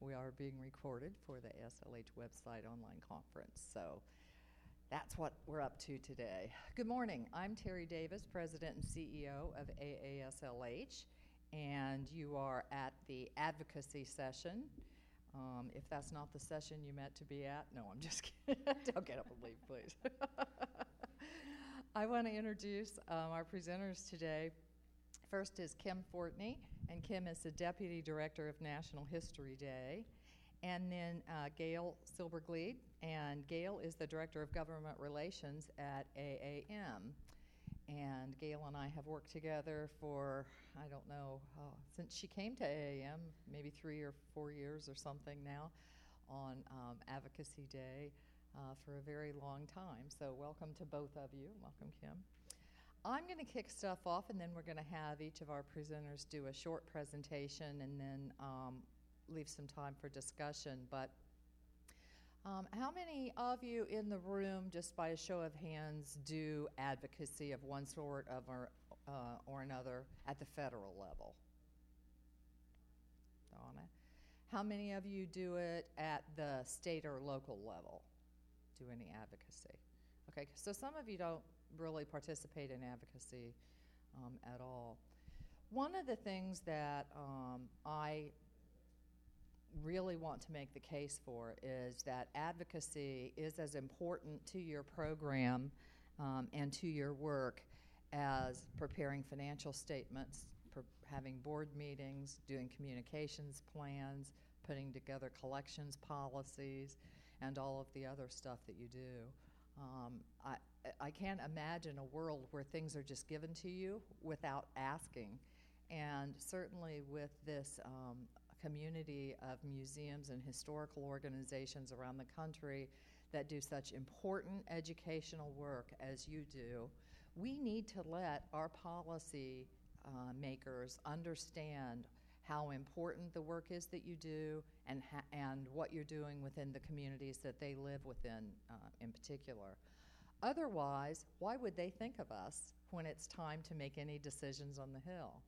We are being recorded for the AASLH website online conference. So that's what we're up to today. Good morning. I'm Terry Davis, President and CEO of AASLH, and you are at the advocacy session. Um, if that's not the session you meant to be at, no, I'm just kidding. Don't get up and leave, please. I want to introduce um, our presenters today. First is Kim Fortney, and Kim is the Deputy Director of National History Day. And then uh, Gail Silberglied, and Gail is the Director of Government Relations at AAM. And Gail and I have worked together for, I don't know, oh, since she came to AAM, maybe three or four years or something now, on um, Advocacy Day uh, for a very long time. So, welcome to both of you. Welcome, Kim. I'm going to kick stuff off, and then we're going to have each of our presenters do a short presentation and then um, leave some time for discussion. But um, how many of you in the room, just by a show of hands, do advocacy of one sort of or, uh, or another at the federal level? Donna. How many of you do it at the state or local level? Do any advocacy? Okay, so some of you don't really participate in advocacy um, at all. One of the things that um, I really want to make the case for is that advocacy is as important to your program um, and to your work as preparing financial statements, having board meetings, doing communications plans, putting together collections policies, and all of the other stuff that you do. Um, I, I can't imagine a world where things are just given to you without asking. And certainly with this um, community of museums and historical organizations around the country that do such important educational work as you do, we need to let our policy uh, makers understand how important the work is that you do and, ha- and what you're doing within the communities that they live within uh, in particular. Otherwise, why would they think of us when it's time to make any decisions on the Hill?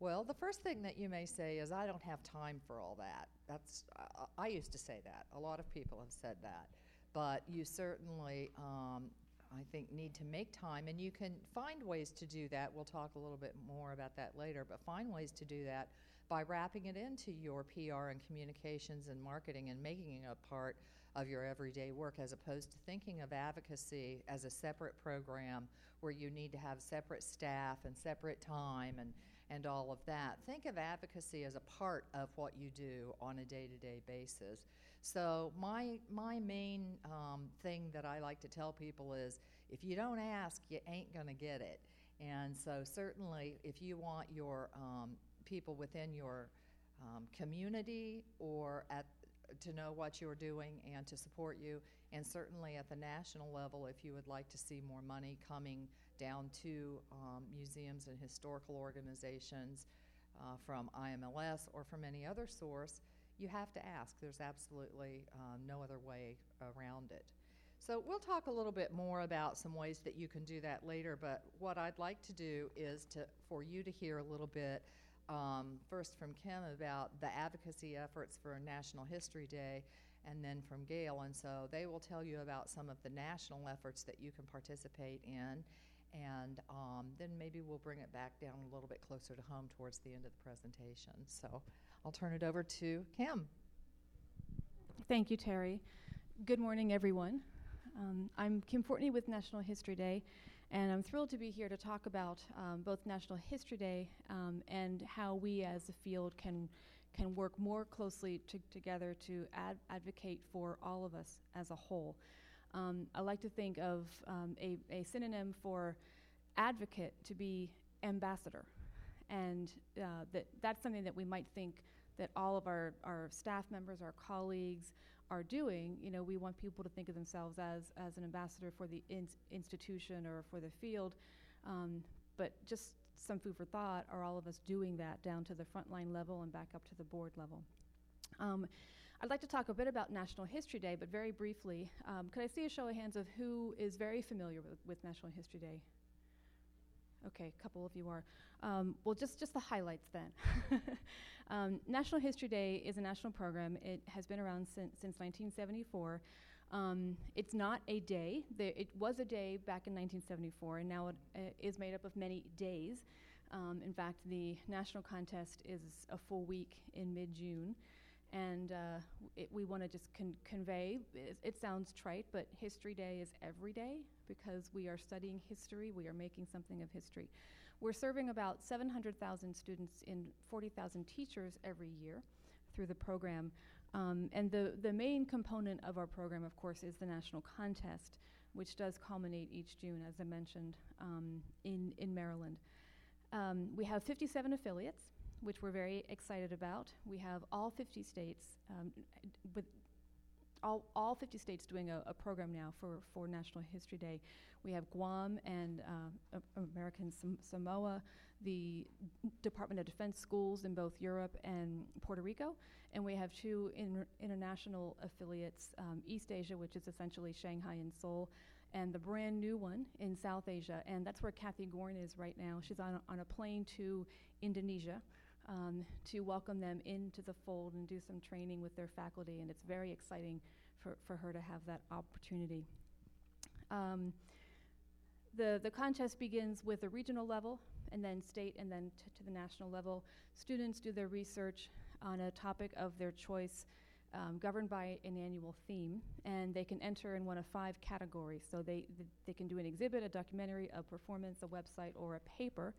Well, the first thing that you may say is, I don't have time for all that. That's, I, I used to say that. A lot of people have said that. But you certainly, um, I think, need to make time, and you can find ways to do that. We'll talk a little bit more about that later, but find ways to do that by wrapping it into your PR and communications and marketing and making it a part of your everyday work as opposed to thinking of advocacy as a separate program where you need to have separate staff and separate time and, and all of that. Think of advocacy as a part of what you do on a day to day basis. So, my, my main um, thing that I like to tell people is if you don't ask, you ain't going to get it. And so, certainly, if you want your um, people within your um, community or at to know what you're doing and to support you, and certainly at the national level, if you would like to see more money coming down to um, museums and historical organizations uh, from IMLS or from any other source, you have to ask. There's absolutely uh, no other way around it. So, we'll talk a little bit more about some ways that you can do that later, but what I'd like to do is to, for you to hear a little bit um, first from Kim about the advocacy efforts for National History Day, and then from Gail. And so they will tell you about some of the national efforts that you can participate in. And um, then maybe we'll bring it back down a little bit closer to home towards the end of the presentation. So I'll turn it over to Kim. Thank you, Terry. Good morning, everyone. Um, I'm Kim Fortney with National History Day, and I'm thrilled to be here to talk about um, both National History Day um, and how we as a field can, can work more closely to, together to ad- advocate for all of us as a whole. Um, I like to think of um, a, a synonym for advocate to be ambassador. And uh, that, that's something that we might think that all of our, our staff members, our colleagues are doing. You know, we want people to think of themselves as, as an ambassador for the in- institution or for the field. Um, but just some food for thought are all of us doing that down to the frontline level and back up to the board level? Um, I'd like to talk a bit about National History Day, but very briefly, um, could I see a show of hands of who is very familiar with, with National History Day? Okay, a couple of you are. Um, well, just, just the highlights then. um, national History Day is a national program. It has been around since, since 1974. Um, it's not a day. It was a day back in 1974, and now it uh, is made up of many days. Um, in fact, the national contest is a full week in mid June. And uh, it, we want to just con- convey it, it, sounds trite, but History Day is every day because we are studying history, we are making something of history. We're serving about 700,000 students and 40,000 teachers every year through the program. Um, and the, the main component of our program, of course, is the national contest, which does culminate each June, as I mentioned, um, in, in Maryland. Um, we have 57 affiliates, which we're very excited about. We have all 50 states, um, with all, all 50 states doing a, a, program now for, for National History Day. We have Guam and uh, American Sam- Samoa, the Department of Defense schools in both Europe and Puerto Rico, and we have two inter- international affiliates, um, East Asia, which is essentially Shanghai and Seoul, and the brand new one in South Asia. And that's where Kathy Gorn is right now. She's on a, on a plane to Indonesia um, to welcome them into the fold and do some training with their faculty. And it's very exciting for, for her to have that opportunity. Um, the, the contest begins with a regional level and then state and then t- to the national level. Students do their research on a topic of their choice um, governed by an annual theme, and they can enter in one of five categories. So they, th- they can do an exhibit, a documentary, a performance, a website, or a paper.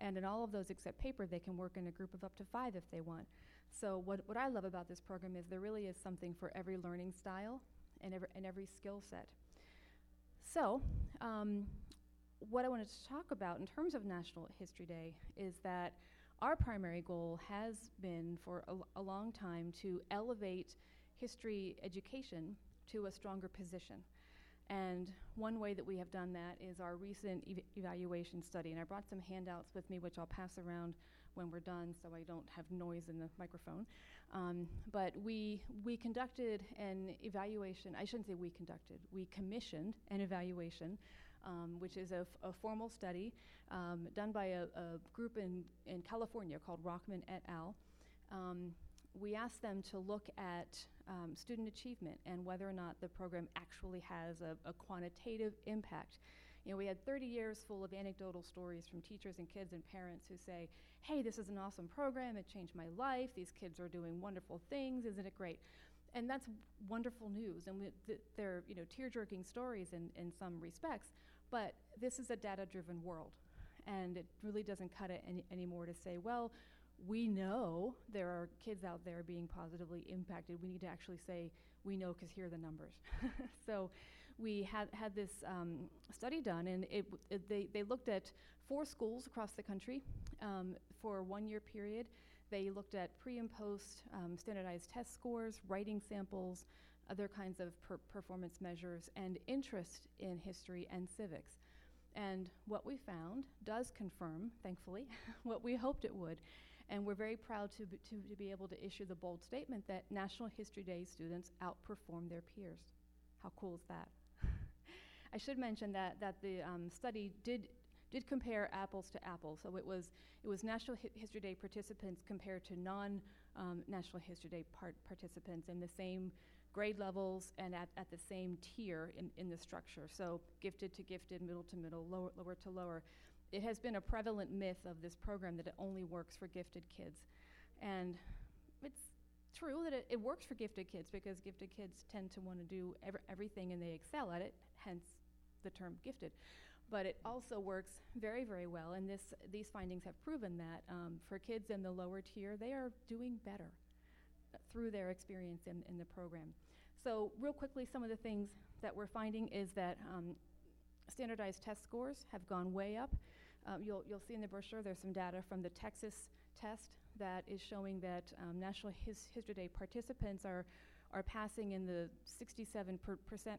And in all of those except paper, they can work in a group of up to five if they want. So what, what I love about this program is there really is something for every learning style and every, and every skill set. So um, what I wanted to talk about in terms of National History Day is that our primary goal has been for a, a long time to elevate history education to a stronger position. And one way that we have done that is our recent ev- evaluation study. And I brought some handouts with me, which I'll pass around when we're done so I don't have noise in the microphone. Um, but we, we conducted an evaluation, I shouldn't say we conducted, we commissioned an evaluation um, which is a, f- a formal study um, done by a, a, group in, in California called Rockman et al. We asked them to look at um, student achievement and whether or not the program actually has a, a quantitative impact. You know, we had 30 years full of anecdotal stories from teachers and kids and parents who say, hey, this is an awesome program, it changed my life, these kids are doing wonderful things, isn't it great? And that's wonderful news, and we, th- they're you know tear-jerking stories in, in some respects. But this is a data driven world, and it really doesn't cut it any, anymore to say, well, we know there are kids out there being positively impacted. We need to actually say, we know because here are the numbers. so we had, had this um, study done, and it, it, they, they looked at four schools across the country um, for a one year period. They looked at pre and post um, standardized test scores, writing samples, other kinds of per performance measures, and interest in history and civics. And what we found does confirm, thankfully, what we hoped it would. And we're very proud to, to, to, be able to issue the bold statement that National History Day students outperform their peers. How cool is that? I should mention that, that the um, study did, did compare apples to apples. So it was, it was National Hi History Day participants compared to non um, National History Day part participants in the same grade levels and at, at the same tier in, in the structure. So gifted to gifted, middle to middle, lower, lower to lower. It has been a prevalent myth of this program that it only works for gifted kids. And it's true that it, it works for gifted kids because gifted kids tend to want to do every, everything and they excel at it, hence the term gifted. But it also works very, very well, and this, these findings have proven that um, for kids in the lower tier, they are doing better through their experience in, in the program. So, real quickly, some of the things that we're finding is that um, standardized test scores have gone way up. Um, you'll, you'll see in the brochure there's some data from the Texas test that is showing that um, National His History Day participants are, are passing in the 67%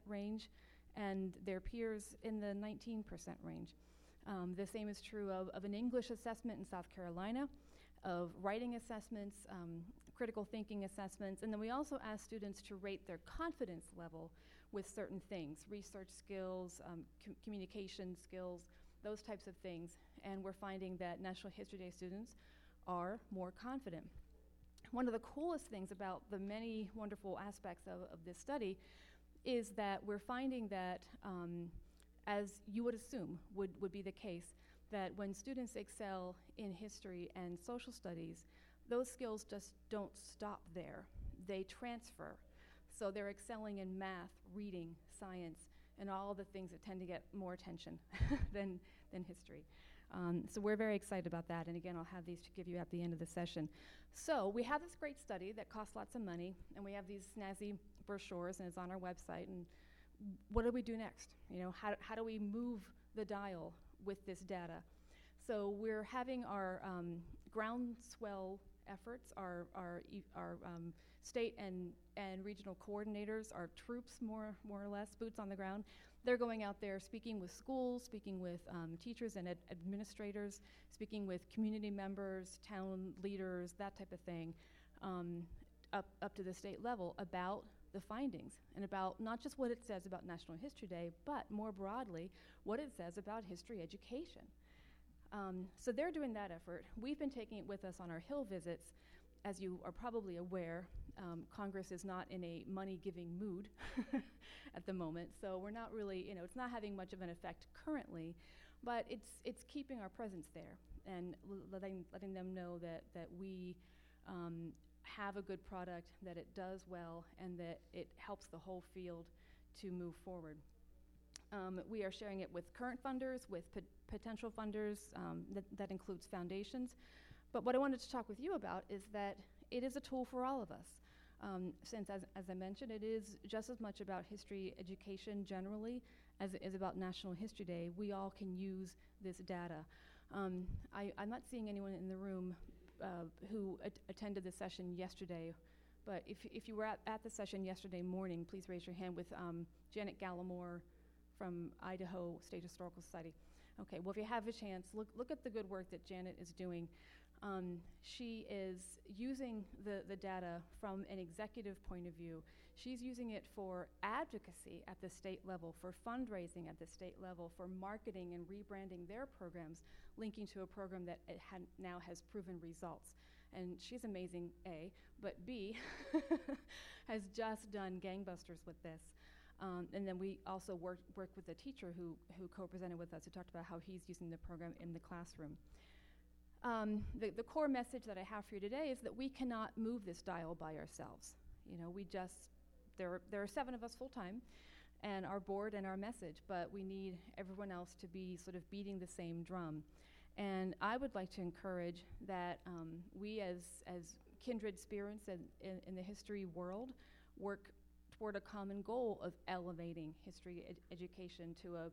range and their peers in the 19% range. Um, the same is true of, of, an English assessment in South Carolina, of writing assessments, um, critical thinking assessments, and then we also ask students to rate their confidence level with certain things research skills, um, com communication skills, those types of things. and we're finding that National History Day students are more confident. One of the coolest things about the many wonderful aspects of, of this study is that we're finding that, um, as you would assume would, would be the case, that when students excel in history and social studies, those skills just don't stop there. They transfer. So they're excelling in math, reading, science, and all the things that tend to get more attention than, than history. Um, so we're very excited about that, and again, I'll have these to give you at the end of the session. So we have this great study that costs lots of money, and we have these snazzy brochures, and it's on our website. And what do we do next? You know, how, how do we move the dial with this data? So we're having our um, groundswell efforts, our, our, our um, state and, and regional coordinators, our troops, more, more or less, boots on the ground. They're going out there speaking with schools, speaking with um, teachers and ad- administrators, speaking with community members, town leaders, that type of thing, um, up, up to the state level about the findings and about not just what it says about National History Day, but more broadly, what it says about history education. Um, so they're doing that effort. We've been taking it with us on our Hill visits. As you are probably aware, um, Congress is not in a money giving mood at the moment, so we're not really, you know, it's not having much of an effect currently, but it's, it's keeping our presence there and letting, letting them know that, that we um, have a good product, that it does well, and that it helps the whole field to move forward. Um, we are sharing it with current funders, with potential funders, um, that, that includes foundations. But what I wanted to talk with you about is that it is a tool for all of us. Um, since, as, as I mentioned, it is just as much about history education generally as it is about National History Day. We all can use this data. Um, I, I'm not seeing anyone in the room uh, who at- attended the session yesterday, but if, if you were at, at the session yesterday morning, please raise your hand with um, Janet Gallimore from Idaho State Historical Society. Okay, well, if you have a chance, look, look at the good work that Janet is doing. Um, she is using the, the data from an executive point of view. She's using it for advocacy at the state level, for fundraising at the state level, for marketing and rebranding their programs, linking to a program that now has proven results. And she's amazing, A, but B, has just done gangbusters with this. Um, and then we also worked work with a teacher who, who co-presented with us who talked about how he's using the program in the classroom. Um, the, the core message that I have for you today is that we cannot move this dial by ourselves. You know, we just, there are, there are seven of us full time, and our board and our message, but we need everyone else to be sort of beating the same drum. And I would like to encourage that um, we, as, as kindred spirits in, in, in the history world, work toward a common goal of elevating history ed- education to a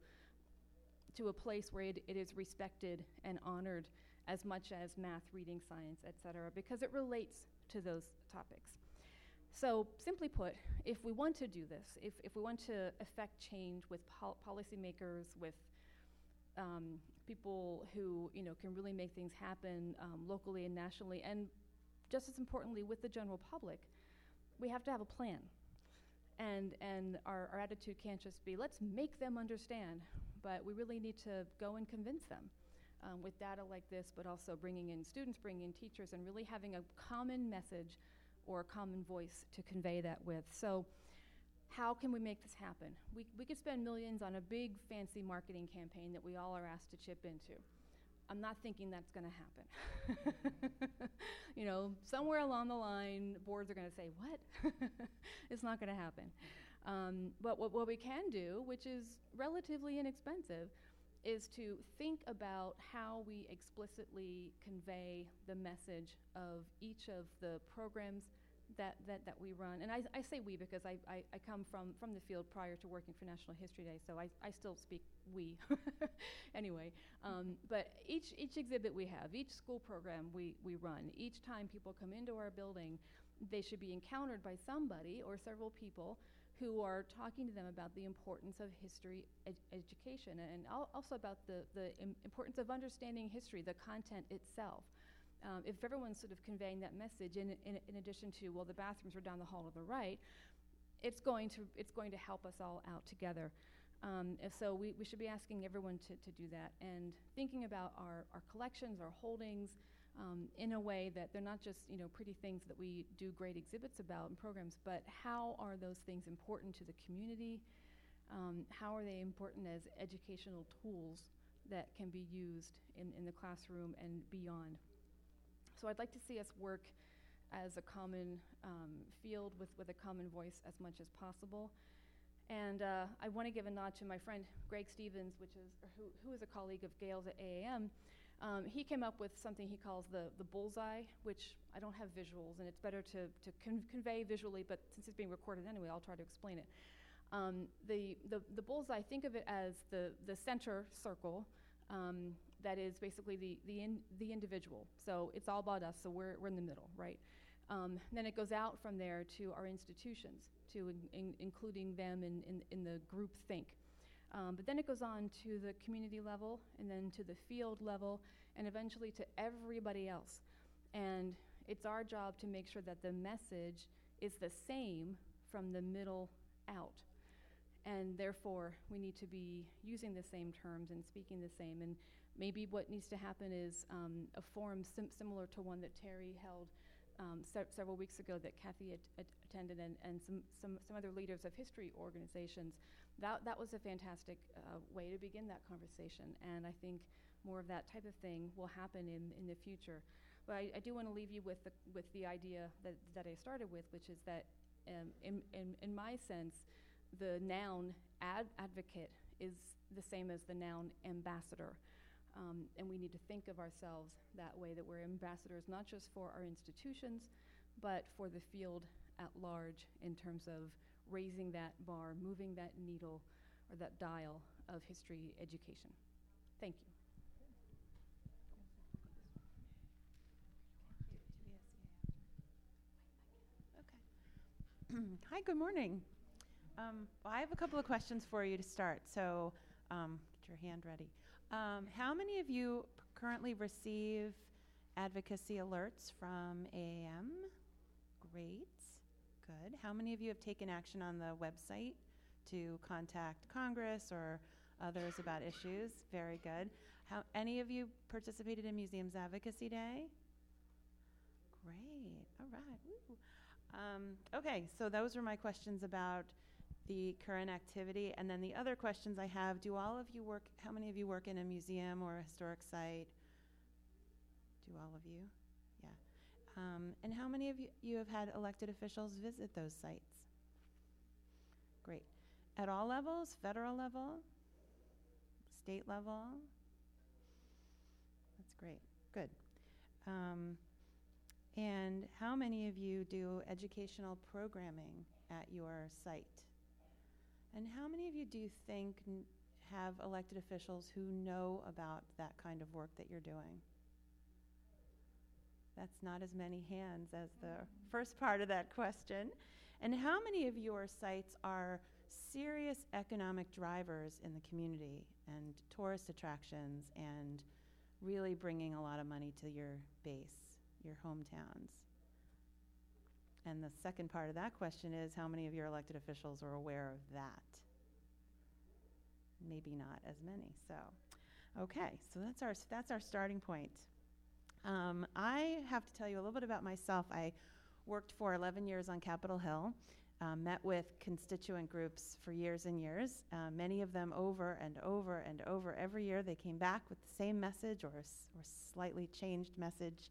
to a place where it, it is respected and honored as much as math, reading, science, etc., because it relates to those topics. So, simply put, if we want to do this, if, if we want to affect change with pol- policymakers, with um, people who you know can really make things happen um, locally and nationally, and just as importantly, with the general public, we have to have a plan. And, and our, our attitude can't just be, let's make them understand, but we really need to go and convince them um, with data like this, but also bringing in students, bringing in teachers, and really having a common message or a common voice to convey that with. So, how can we make this happen? We, we could spend millions on a big, fancy marketing campaign that we all are asked to chip into. I'm not thinking that's going to happen. you know, somewhere along the line, boards are going to say, What? it's not going to happen. Um, but what, what we can do, which is relatively inexpensive, is to think about how we explicitly convey the message of each of the programs that, that, that we run. And I, I say we because I, I, I come from, from the field prior to working for National History Day, so I, I still speak we anyway. Um, but each, each exhibit we have, each school program we, we run, each time people come into our building, they should be encountered by somebody or several people who are talking to them about the importance of history ed- education and al- also about the, the Im- importance of understanding history, the content itself. Um, if everyone's sort of conveying that message, in, in, in addition to, well, the bathrooms are down the hall to the right, it's going to, it's going to help us all out together. Um, so, we, we should be asking everyone to, to do that and thinking about our, our collections, our holdings, um, in a way that they're not just you know pretty things that we do great exhibits about and programs, but how are those things important to the community? Um, how are they important as educational tools that can be used in, in the classroom and beyond? So I'd like to see us work as a common um, field with, with a common voice as much as possible. And uh, I want to give a nod to my friend Greg Stevens, which is who, who is a colleague of Gail's at AAM. Um, he came up with something he calls the, the bullseye, which I don't have visuals, and it's better to, to con- convey visually, but since it's being recorded anyway, I'll try to explain it. Um, the, the, the bullseye, think of it as the, the center circle um, that is basically the, the, in, the individual. So it's all about us, so we're, we're in the middle, right? Um, then it goes out from there to our institutions, to in, in, including them in, in, in the group think. Um, but then it goes on to the community level, and then to the field level, and eventually to everybody else. And it's our job to make sure that the message is the same from the middle out. And therefore, we need to be using the same terms and speaking the same. And maybe what needs to happen is um, a forum sim- similar to one that Terry held um, se- several weeks ago that Kathy at- attended, and, and some, some, some other leaders of history organizations that, that was a fantastic uh, way to begin that conversation. And I think more of that type of thing will happen in, in the future. But I, I do want to leave you with the, with the idea that, that I started with, which is that um, in, in, in my sense, the noun ad advocate is the same as the noun ambassador. Um, and we need to think of ourselves that way that we're ambassadors not just for our institutions, but for the field at large in terms of raising that bar, moving that needle or that dial of history education. Thank you. Hi, good morning. Um, well, I have a couple of questions for you to start, so um, get your hand ready. Um, how many of you currently receive advocacy alerts from AAM? Great. Good. How many of you have taken action on the website to contact Congress or others about issues? Very good. How any of you participated in Museums Advocacy Day? Great. All right. Um, okay, so those were my questions about the current activity. And then the other questions I have, do all of you work, how many of you work in a museum or a historic site? Do all of you? Yeah. Um, and how many of you, you have had elected officials visit those sites? Great. At all levels, federal level, state level? That's great. Good. Um, and how many of you do educational programming at your site? And how many of you do you think have elected officials who know about that kind of work that you're doing? That's not as many hands as the first part of that question. And how many of your sites are serious economic drivers in the community and tourist attractions and really bringing a lot of money to your base, your hometowns? And the second part of that question is how many of your elected officials are aware of that? Maybe not as many. So, okay, so that's our that's our starting point. Um, I have to tell you a little bit about myself. I worked for 11 years on Capitol Hill, um, met with constituent groups for years and years, uh, many of them over and over and over. Every year they came back with the same message or or slightly changed message.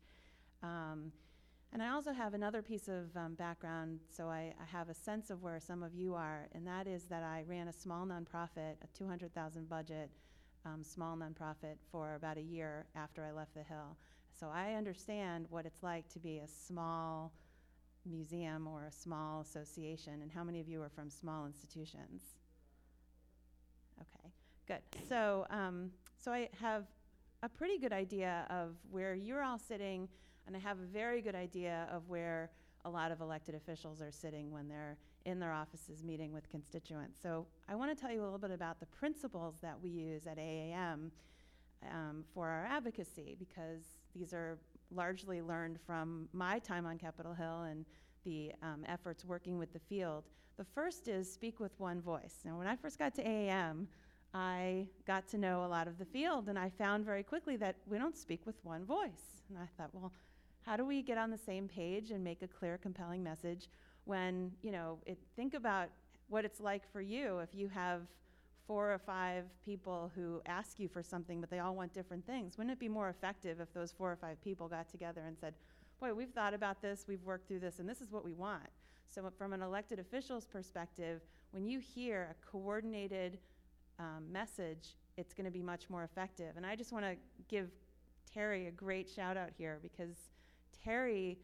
Um, and I also have another piece of um, background, so I, I have a sense of where some of you are, and that is that I ran a small nonprofit, a 200,000 budget, um, small nonprofit for about a year after I left the Hill. So I understand what it's like to be a small museum or a small association. And how many of you are from small institutions? Okay, good. So, um, so I have a pretty good idea of where you're all sitting, and I have a very good idea of where a lot of elected officials are sitting when they're in their offices meeting with constituents. So I want to tell you a little bit about the principles that we use at AAM um, for our advocacy because these are largely learned from my time on Capitol Hill and the um, efforts working with the field. The first is speak with one voice. Now, when I first got to AAM, I got to know a lot of the field, and I found very quickly that we don't speak with one voice. And I thought, well, how do we get on the same page and make a clear, compelling message when, you know, it, think about what it's like for you if you have four or five people who ask you for something, but they all want different things. Wouldn't it be more effective if those four or five people got together and said, Boy, we've thought about this, we've worked through this, and this is what we want? So, from an elected official's perspective, when you hear a coordinated um, message, it's going to be much more effective. And I just want to give Terry a great shout out here because Terry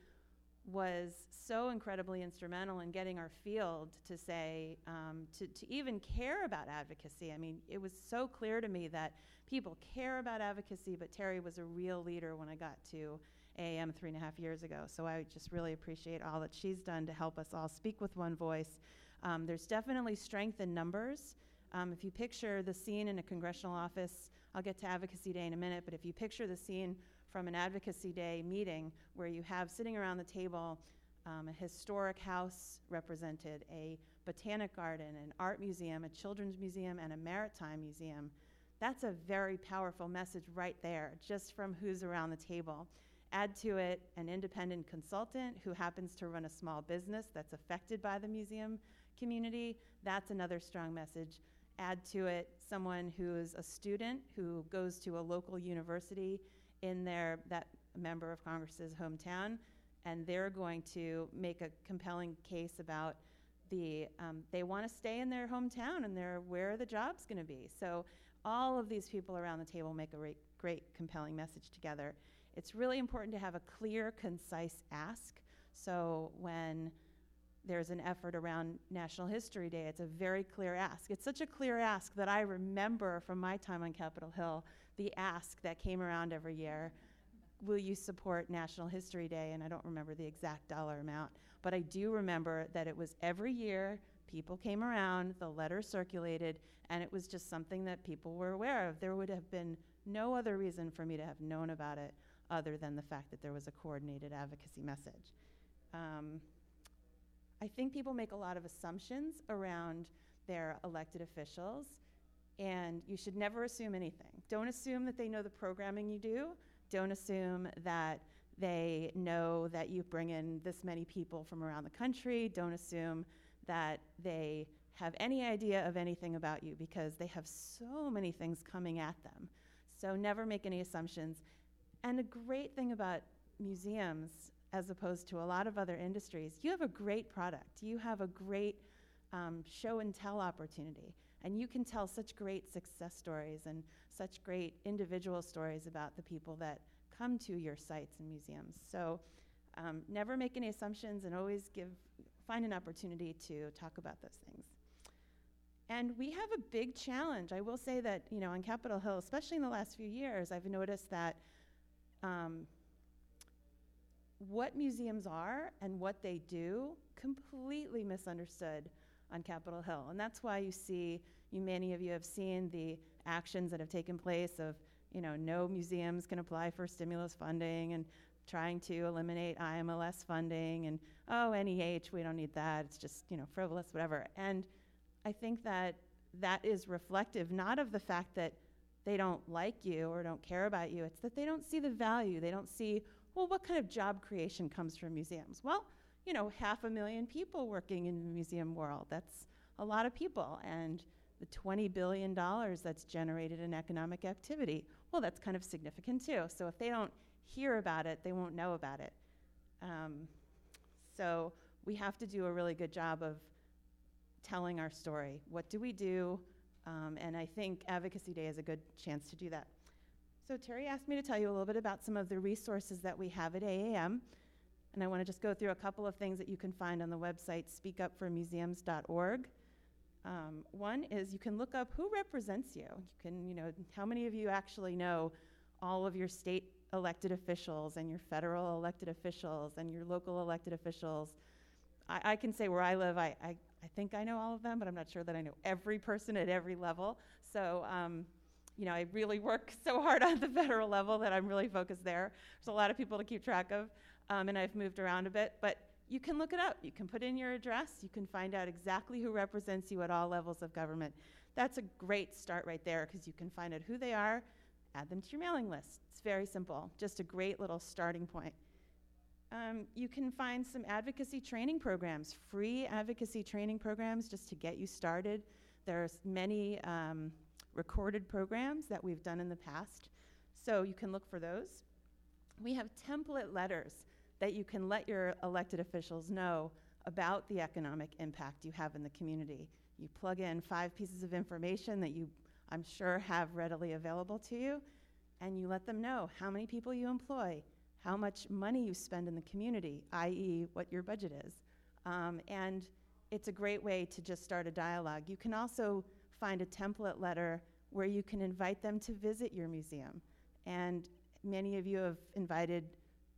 was so incredibly instrumental in getting our field to say, um, to, to even care about advocacy. I mean, it was so clear to me that people care about advocacy, but Terry was a real leader when I got to AAM three and a half years ago. So I just really appreciate all that she's done to help us all speak with one voice. Um, there's definitely strength in numbers. Um, if you picture the scene in a congressional office, I'll get to Advocacy Day in a minute, but if you picture the scene from an Advocacy Day meeting where you have sitting around the table um, a historic house represented, a botanic garden, an art museum, a children's museum, and a maritime museum. That's a very powerful message right there, just from who's around the table. Add to it an independent consultant who happens to run a small business that's affected by the museum community. That's another strong message. Add to it someone who is a student who goes to a local university in their that member of Congress's hometown, and they're going to make a compelling case about the um, they want to stay in their hometown and they're where the job's going to be. So all of these people around the table make a great, great compelling message together. It's really important to have a clear, concise ask. So when there's an effort around National History Day, it's a very clear ask. It's such a clear ask that I remember from my time on Capitol Hill the ask that came around every year will you support National History Day? And I don't remember the exact dollar amount, but I do remember that it was every year people came around, the letter circulated, and it was just something that people were aware of. There would have been no other reason for me to have known about it other than the fact that there was a coordinated advocacy message. Um, I think people make a lot of assumptions around their elected officials and you should never assume anything. Don't assume that they know the programming you do. Don't assume that they know that you bring in this many people from around the country. Don't assume that they have any idea of anything about you because they have so many things coming at them. So never make any assumptions. And a great thing about museums, as opposed to a lot of other industries, you have a great product. You have a great um, show and tell opportunity. And you can tell such great success stories and such great individual stories about the people that come to your sites and museums. So um, never make any assumptions and always give, find an opportunity to talk about those things. And we have a big challenge. I will say that, you know, on Capitol Hill, especially in the last few years, I've noticed that um, what museums are and what they do completely misunderstood on Capitol Hill. And that's why you see, you, many of you have seen the actions that have taken place of, you know, no museums can apply for stimulus funding and trying to eliminate IMLS funding and, oh, NEH, we don't need that. It's just, you know, frivolous, whatever. And I think that that is reflective not of the fact that they don't like you or don't care about you, it's that they don't see the value. They don't see, well, what kind of job creation comes from museums? Well, you know, half a million people working in the museum world. That's a lot of people. And the $20 billion that's generated in economic activity, well, that's kind of significant too. So if they don't hear about it, they won't know about it. Um, so we have to do a really good job of telling our story. What do we do? Um, and I think Advocacy Day is a good chance to do that. So Terry asked me to tell you a little bit about some of the resources that we have at AAM. And I want to just go through a couple of things that you can find on the website, speakupformuseums.org. Um, one is you can look up who represents you. You can, you know, how many of you actually know all of your state elected officials and your federal elected officials and your local elected officials. I, I, can say where I live, I, I, I, think I know all of them, but I'm not sure that I know every person at every level. So, um, you know, I really work so hard on the federal level that I'm really focused there. There's a lot of people to keep track of um, and I've moved around a bit. But you can look it up. You can put in your address. You can find out exactly who represents you at all levels of government. That's a great start right there because you can find out who they are, add them to your mailing list. It's very simple, just a great little starting point. Um, you can find some advocacy training programs, free advocacy training programs just to get you started. There's many um, recorded programs that we've done in the past, so you can look for those. We have template letters that you can let your elected officials know about the economic impact you have in the community. You plug in five pieces of information that you, I'm sure, have readily available to you, and you let them know how many people you employ, how much money you spend in the community, i.e., what your budget is. Um, and it's a great way to just start a dialogue. You can also find a template letter where you can invite them to visit your museum. And many of you have invited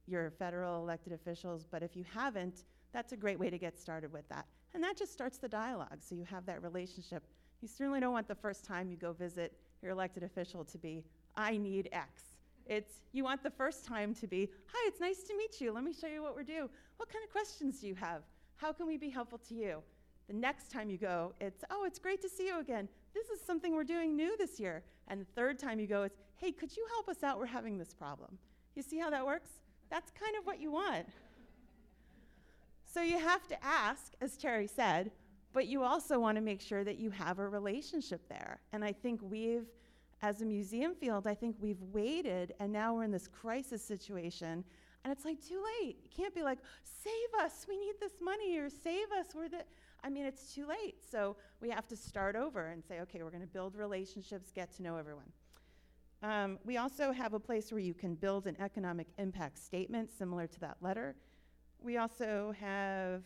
your federal elected officials, but if you haven't, that's a great way to get started with that. And that just starts the dialogue, so you have that relationship. You certainly don't want the first time you go visit your elected official to be, I need X. It's, you want the first time to be, hi, it's nice to meet you. Let me show you what we're doing. What kind of questions do you have? How can we be helpful to you? The next time you go, it's, oh, it's great to see you again. This is something we're doing new this year. And the third time you go, it's, hey, could you help us out? We're having this problem. You see how that works? That's kind of what you want. So you have to ask, as Terry said, but you also want to make sure that you have a relationship there. And I think we've, as a museum field, I think we've waited and now we're in this crisis situation. And it's like too late. You can't be like, save us, we need this money, or save us, we're the. I mean, it's too late. So we have to start over and say, okay, we're going to build relationships, get to know everyone. Um, we also have a place where you can build an economic impact statement similar to that letter. We also have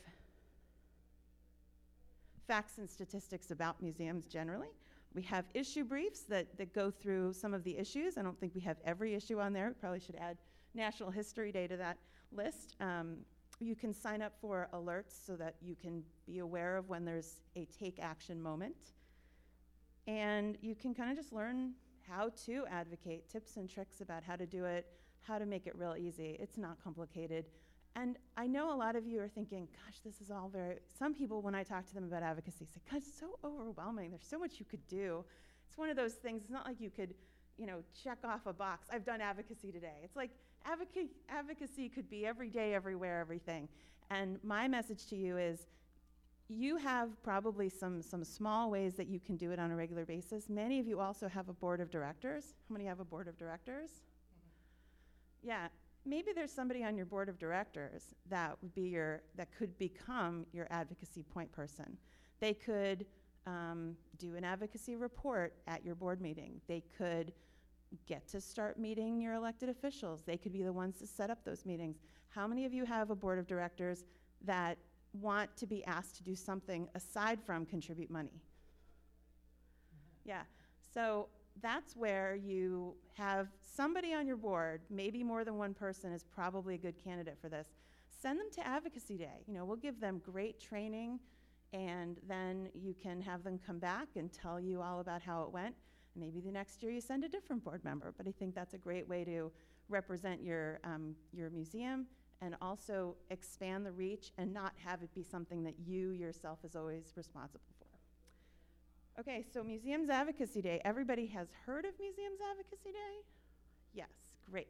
facts and statistics about museums generally. We have issue briefs that, that go through some of the issues. I don't think we have every issue on there. We probably should add National History Day to that list. Um, you can sign up for alerts so that you can be aware of when there's a take action moment. And you can kind of just learn how to advocate, tips and tricks about how to do it, how to make it real easy. It's not complicated. And I know a lot of you are thinking, gosh, this is all very, some people, when I talk to them about advocacy, say, God, it's so overwhelming. There's so much you could do. It's one of those things, it's not like you could, you know, check off a box. I've done advocacy today. It's like advocacy could be every day, everywhere, everything. And my message to you is you have probably some, some small ways that you can do it on a regular basis. Many of you also have a board of directors. How many have a board of directors? Yeah, maybe there's somebody on your board of directors that would be your that could become your advocacy point person. They could um, do an advocacy report at your board meeting. They could get to start meeting your elected officials. They could be the ones to set up those meetings. How many of you have a board of directors that want to be asked to do something aside from contribute money? Yeah. So that's where you have somebody on your board, maybe more than one person is probably a good candidate for this. Send them to Advocacy Day. You know, we'll give them great training, and then you can have them come back and tell you all about how it went. Maybe the next year you send a different board member, but I think that's a great way to represent your, um, your museum and also expand the reach and not have it be something that you yourself is always responsible for. Okay, so Museums Advocacy Day. Everybody has heard of Museums Advocacy Day? Yes, great.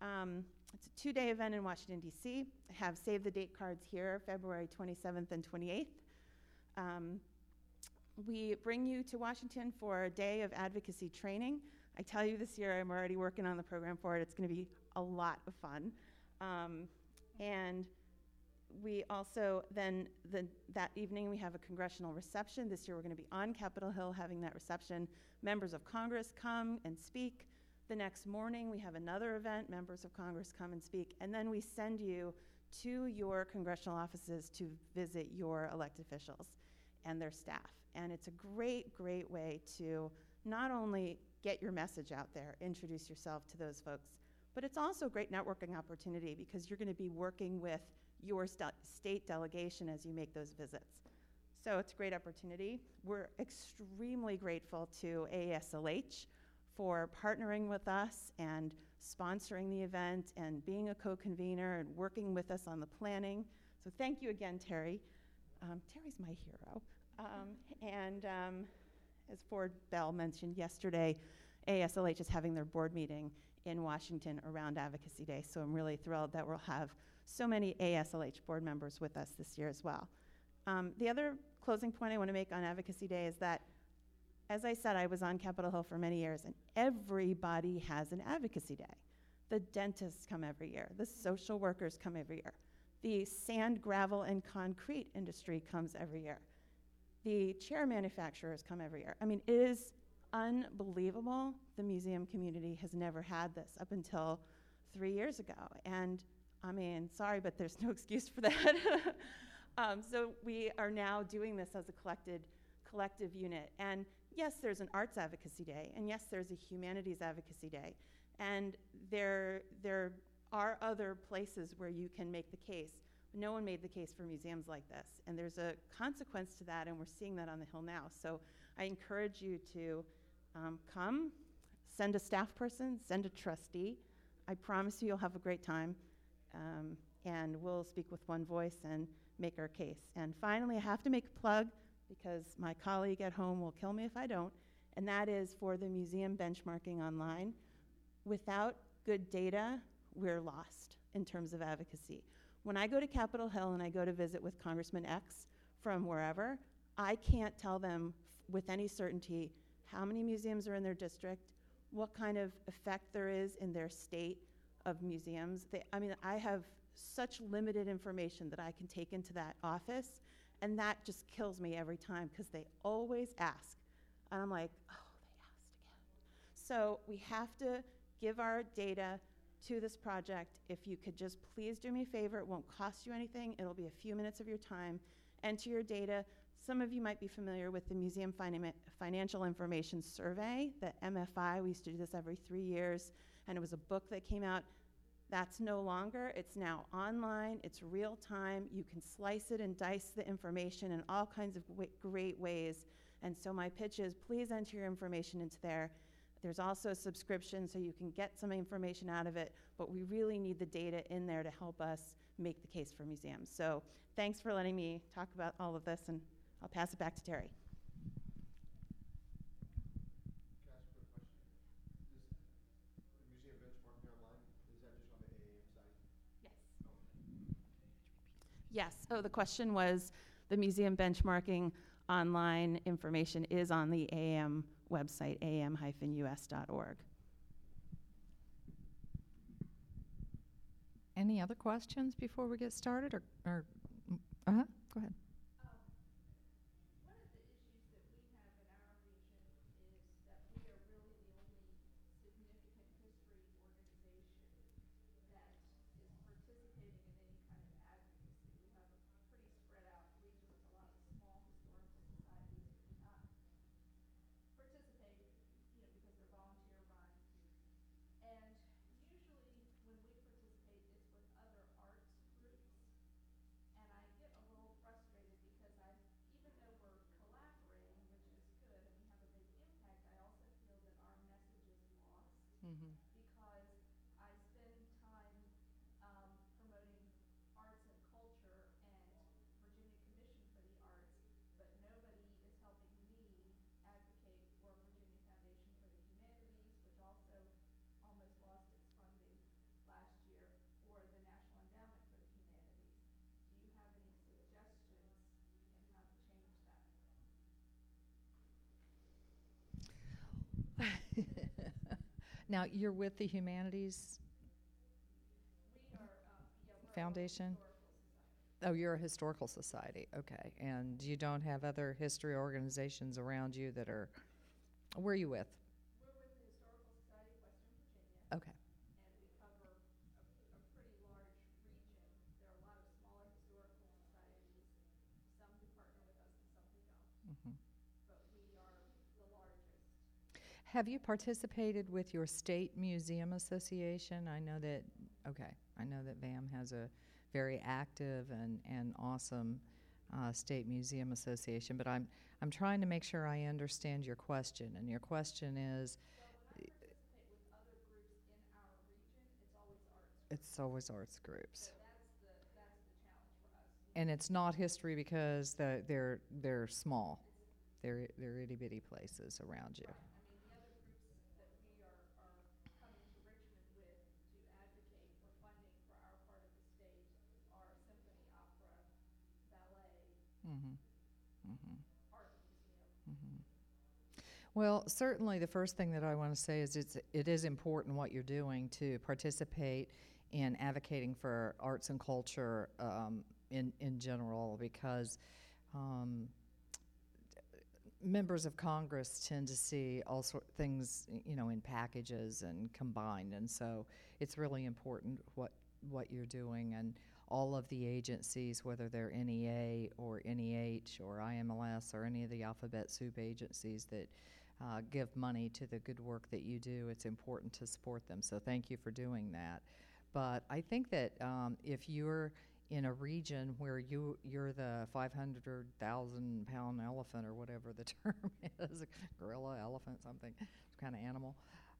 Um, it's a two day event in Washington, D.C. I have save the date cards here, February 27th and 28th. Um, we bring you to Washington for a day of advocacy training. I tell you this year, I'm already working on the program for it. It's going to be a lot of fun. Um, and we also then the, that evening we have a congressional reception. This year we're going to be on Capitol Hill having that reception. Members of Congress come and speak. The next morning we have another event. Members of Congress come and speak, and then we send you to your congressional offices to visit your elected officials and their staff. And it's a great, great way to not only get your message out there, introduce yourself to those folks, but it's also a great networking opportunity because you're going to be working with your st- state delegation as you make those visits. So it's a great opportunity. We're extremely grateful to AASLH for partnering with us and sponsoring the event and being a co convenor and working with us on the planning. So thank you again, Terry. Um, Terry's my hero. Um, and um, as Ford Bell mentioned yesterday, AASLH is having their board meeting in Washington around Advocacy Day. So I'm really thrilled that we'll have so many AASLH board members with us this year as well. Um, the other closing point I want to make on Advocacy Day is that, as I said, I was on Capitol Hill for many years, and everybody has an Advocacy Day. The dentists come every year, the social workers come every year, the sand, gravel, and concrete industry comes every year, the chair manufacturers come every year. I mean, it is unbelievable. The museum community has never had this up until three years ago. And I mean, sorry, but there's no excuse for that. um, so we are now doing this as a collected, collective unit. And yes, there's an arts advocacy day, and yes, there's a humanities advocacy day, and there there are other places where you can make the case. No one made the case for museums like this, and there's a consequence to that, and we're seeing that on the Hill now. So I encourage you to um, come, send a staff person, send a trustee. I promise you, you'll have a great time um, and we'll speak with one voice and make our case. And finally, I have to make a plug because my colleague at home will kill me if I don't, and that is for the museum benchmarking online. Without good data, we're lost in terms of advocacy. When I go to Capitol Hill and I go to visit with Congressman X from wherever, I can't tell them with any certainty how many museums are in their district, what kind of effect there is in their state, of museums. They, I mean, I have such limited information that I can take into that office, and that just kills me every time because they always ask. And I'm like, oh, they asked again. So we have to give our data to this project. If you could just please do me a favor, it won't cost you anything, it'll be a few minutes of your time. Enter your data. Some of you might be familiar with the Museum Financial Information Survey, the MFI. We used to do this every three years and it was a book that came out. That's no longer. It's now online. It's real time. You can slice it and dice the information in all kinds of w- great ways. And so my pitch is please enter your information into there. There's also a subscription so you can get some information out of it, but we really need the data in there to help us make the case for museums. So thanks for letting me talk about all of this, and I'll pass it back to Terry. Yes. Oh, the question was the museum benchmarking online information is on the AAM website, aam-us.org. Any other questions before we get started, or, or uh-huh, go ahead. Mm-hmm. because I spend time um, promoting arts and culture and Virginia Commission for the Arts, but nobody is helping me advocate for Virginia Foundation for the Humanities, which also almost lost its funding last year, or the National Endowment for the Humanities. Do you have any suggestions in how to change that? Now, you're with the Humanities Foundation? Oh, you're a historical society, okay. And you don't have other history organizations around you that are, where are you with? We're with the Historical Society of Western Virginia, Okay, and we cover a, a pretty large region. There are a lot of smaller historical societies. Some who partner with us and some who don't, mhm. but we are the largest. Have you participated with your state museum association? I know that, okay, I know that VAM has a very active and, and awesome uh, state museum association, but I'm, I'm trying to make sure I understand your question. And your question is, it's always arts. groups. And it's not history because the, they're they're small. They're they're itty bitty places around you. I mean, the other groups that we are, are coming to Richmond with to advocate for funding for our part of the state are symphony, opera, Mm-hmm. Mm-hmm. museum. Well, certainly the first thing that I want to say is it's, it is important what you're doing to participate in advocating for arts and culture um, in, in general because um, members of Congress tend to see all sort of things, you know, in packages and combined, and so it's really important what what you're doing and all of the agencies, whether they're NEA or NEH or IMLS or any of the alphabet soup agencies that uh, give money to the good work that you do, it's important to support them. So thank you for doing that. But I think that um, if you're in a region where you you're the 500,000 pound elephant or whatever the term is, gorilla, elephant, something kind of animal.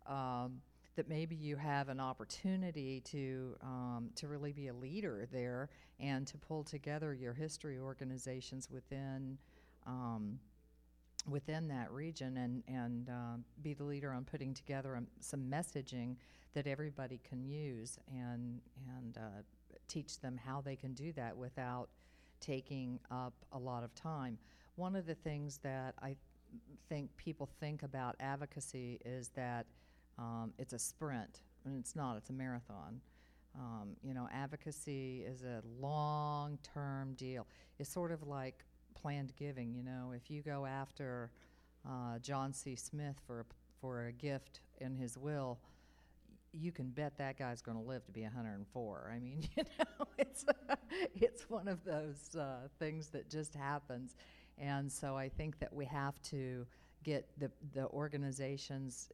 Um, that maybe you have an opportunity to um, to really be a leader there and to pull together your history organizations within um, within that region and and um, be the leader on putting together um, some messaging that everybody can use and and uh, teach them how they can do that without taking up a lot of time. One of the things that I think people think about advocacy is that um, it's a sprint, and it's not. It's a marathon. Um, you know, advocacy is a long-term deal. It's sort of like planned giving. You know, if you go after uh, John C. Smith for a, for a gift in his will, you can bet that guy's going to live to be 104. I mean, you know, it's it's one of those uh, things that just happens, and so I think that we have to get the the organizations,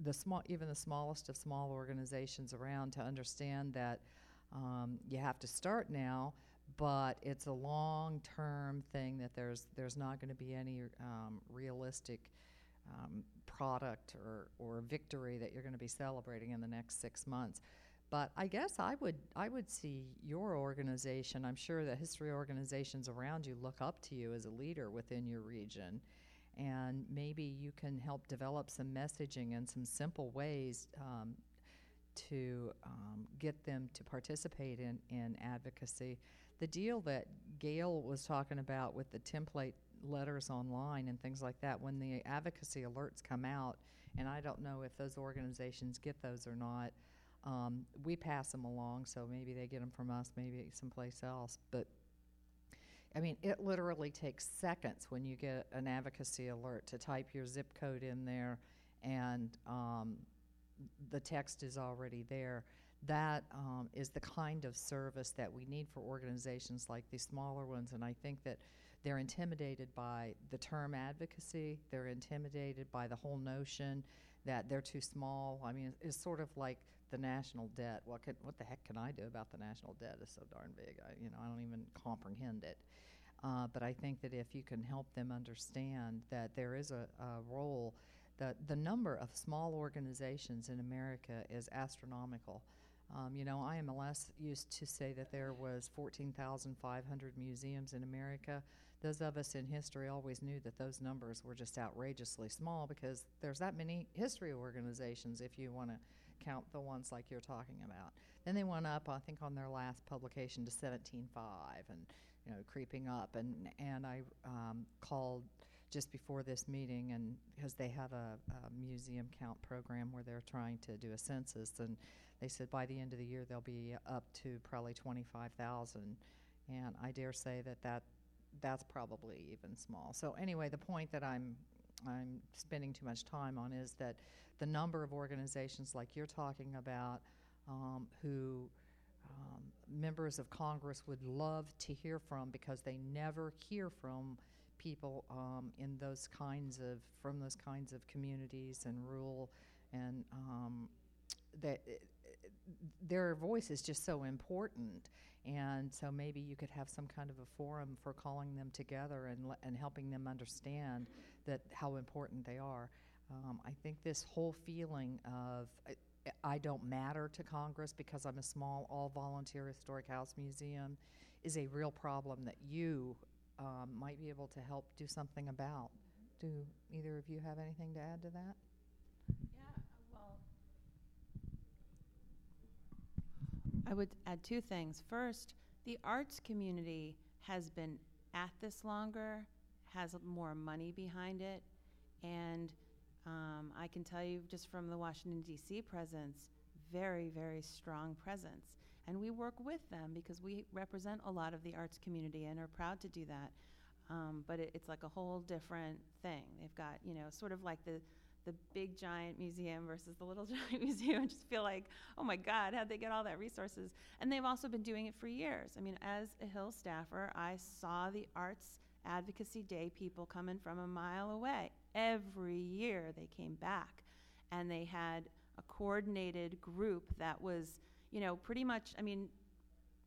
the small, even the smallest of small organizations around to understand that um, you have to start now, but it's a long term thing that there's there's not going to be any um, realistic um, product or, or victory that you're going to be celebrating in the next six months. But I guess I would I would see your organization. I'm sure that history organizations around you look up to you as a leader within your region, and maybe you can help develop some messaging and some simple ways um, to um, get them to participate in, in advocacy. The deal that Gail was talking about with the template letters online and things like that, when the advocacy alerts come out, and I don't know if those organizations get those or not, um, we pass them along, so maybe they get them from us, maybe someplace else. But I mean, it literally takes seconds when you get an advocacy alert to type your zip code in there, and um, the text is already there. That um, is the kind of service that we need for organizations like these smaller ones, and I think that they're intimidated by the term advocacy. They're intimidated by the whole notion that they're too small. I mean, it's sort of like the national debt. What could, what the heck can I do about the national debt? Is so darn big. I, you know, I don't even comprehend it. Uh, but I think that if you can help them understand that there is a, a role, that the number of small organizations in America is astronomical. Um, you know, IMLS used to say that there was 14,500 museums in America. Those of us in history always knew that those numbers were just outrageously small because there's that many history organizations if you want to count the ones like you're talking about. Then they went up, I think, on their last publication to 17.5 and, you know, creeping up. And, and I um, called just before this meeting and because they have a, a museum count program where they're trying to do a census and they said by the end of the year they'll be up to probably 25,000 and I dare say that, that that's probably even small. So anyway, the point that I'm I'm spending too much time on is that the number of organizations like you're talking about um, who um, members of Congress would love to hear from because they never hear from people um, in those kinds of from those kinds of communities and rural and um, that their voice is just so important and so maybe you could have some kind of a forum for calling them together and le- and helping them understand that how important they are um, I think this whole feeling of I, I don't matter to Congress because I'm a small all volunteer historic house museum is a real problem that you um, might be able to help do something about. Do either of you have anything to add to that? Yeah, well. I would add two things. First, the arts community has been at this longer, has more money behind it, and um, I can tell you just from the Washington, D.C. presence, very, very strong presence. And we work with them because we represent a lot of the arts community and are proud to do that. Um, but it, it's like a whole different thing. They've got, you know, sort of like the the big giant museum versus the little giant museum. I just feel like, oh my God, how'd they get all that resources? And they've also been doing it for years. I mean, as a Hill staffer, I saw the Arts Advocacy Day people coming from a mile away. Every year they came back and they had a coordinated group that was, you know, pretty much, I mean,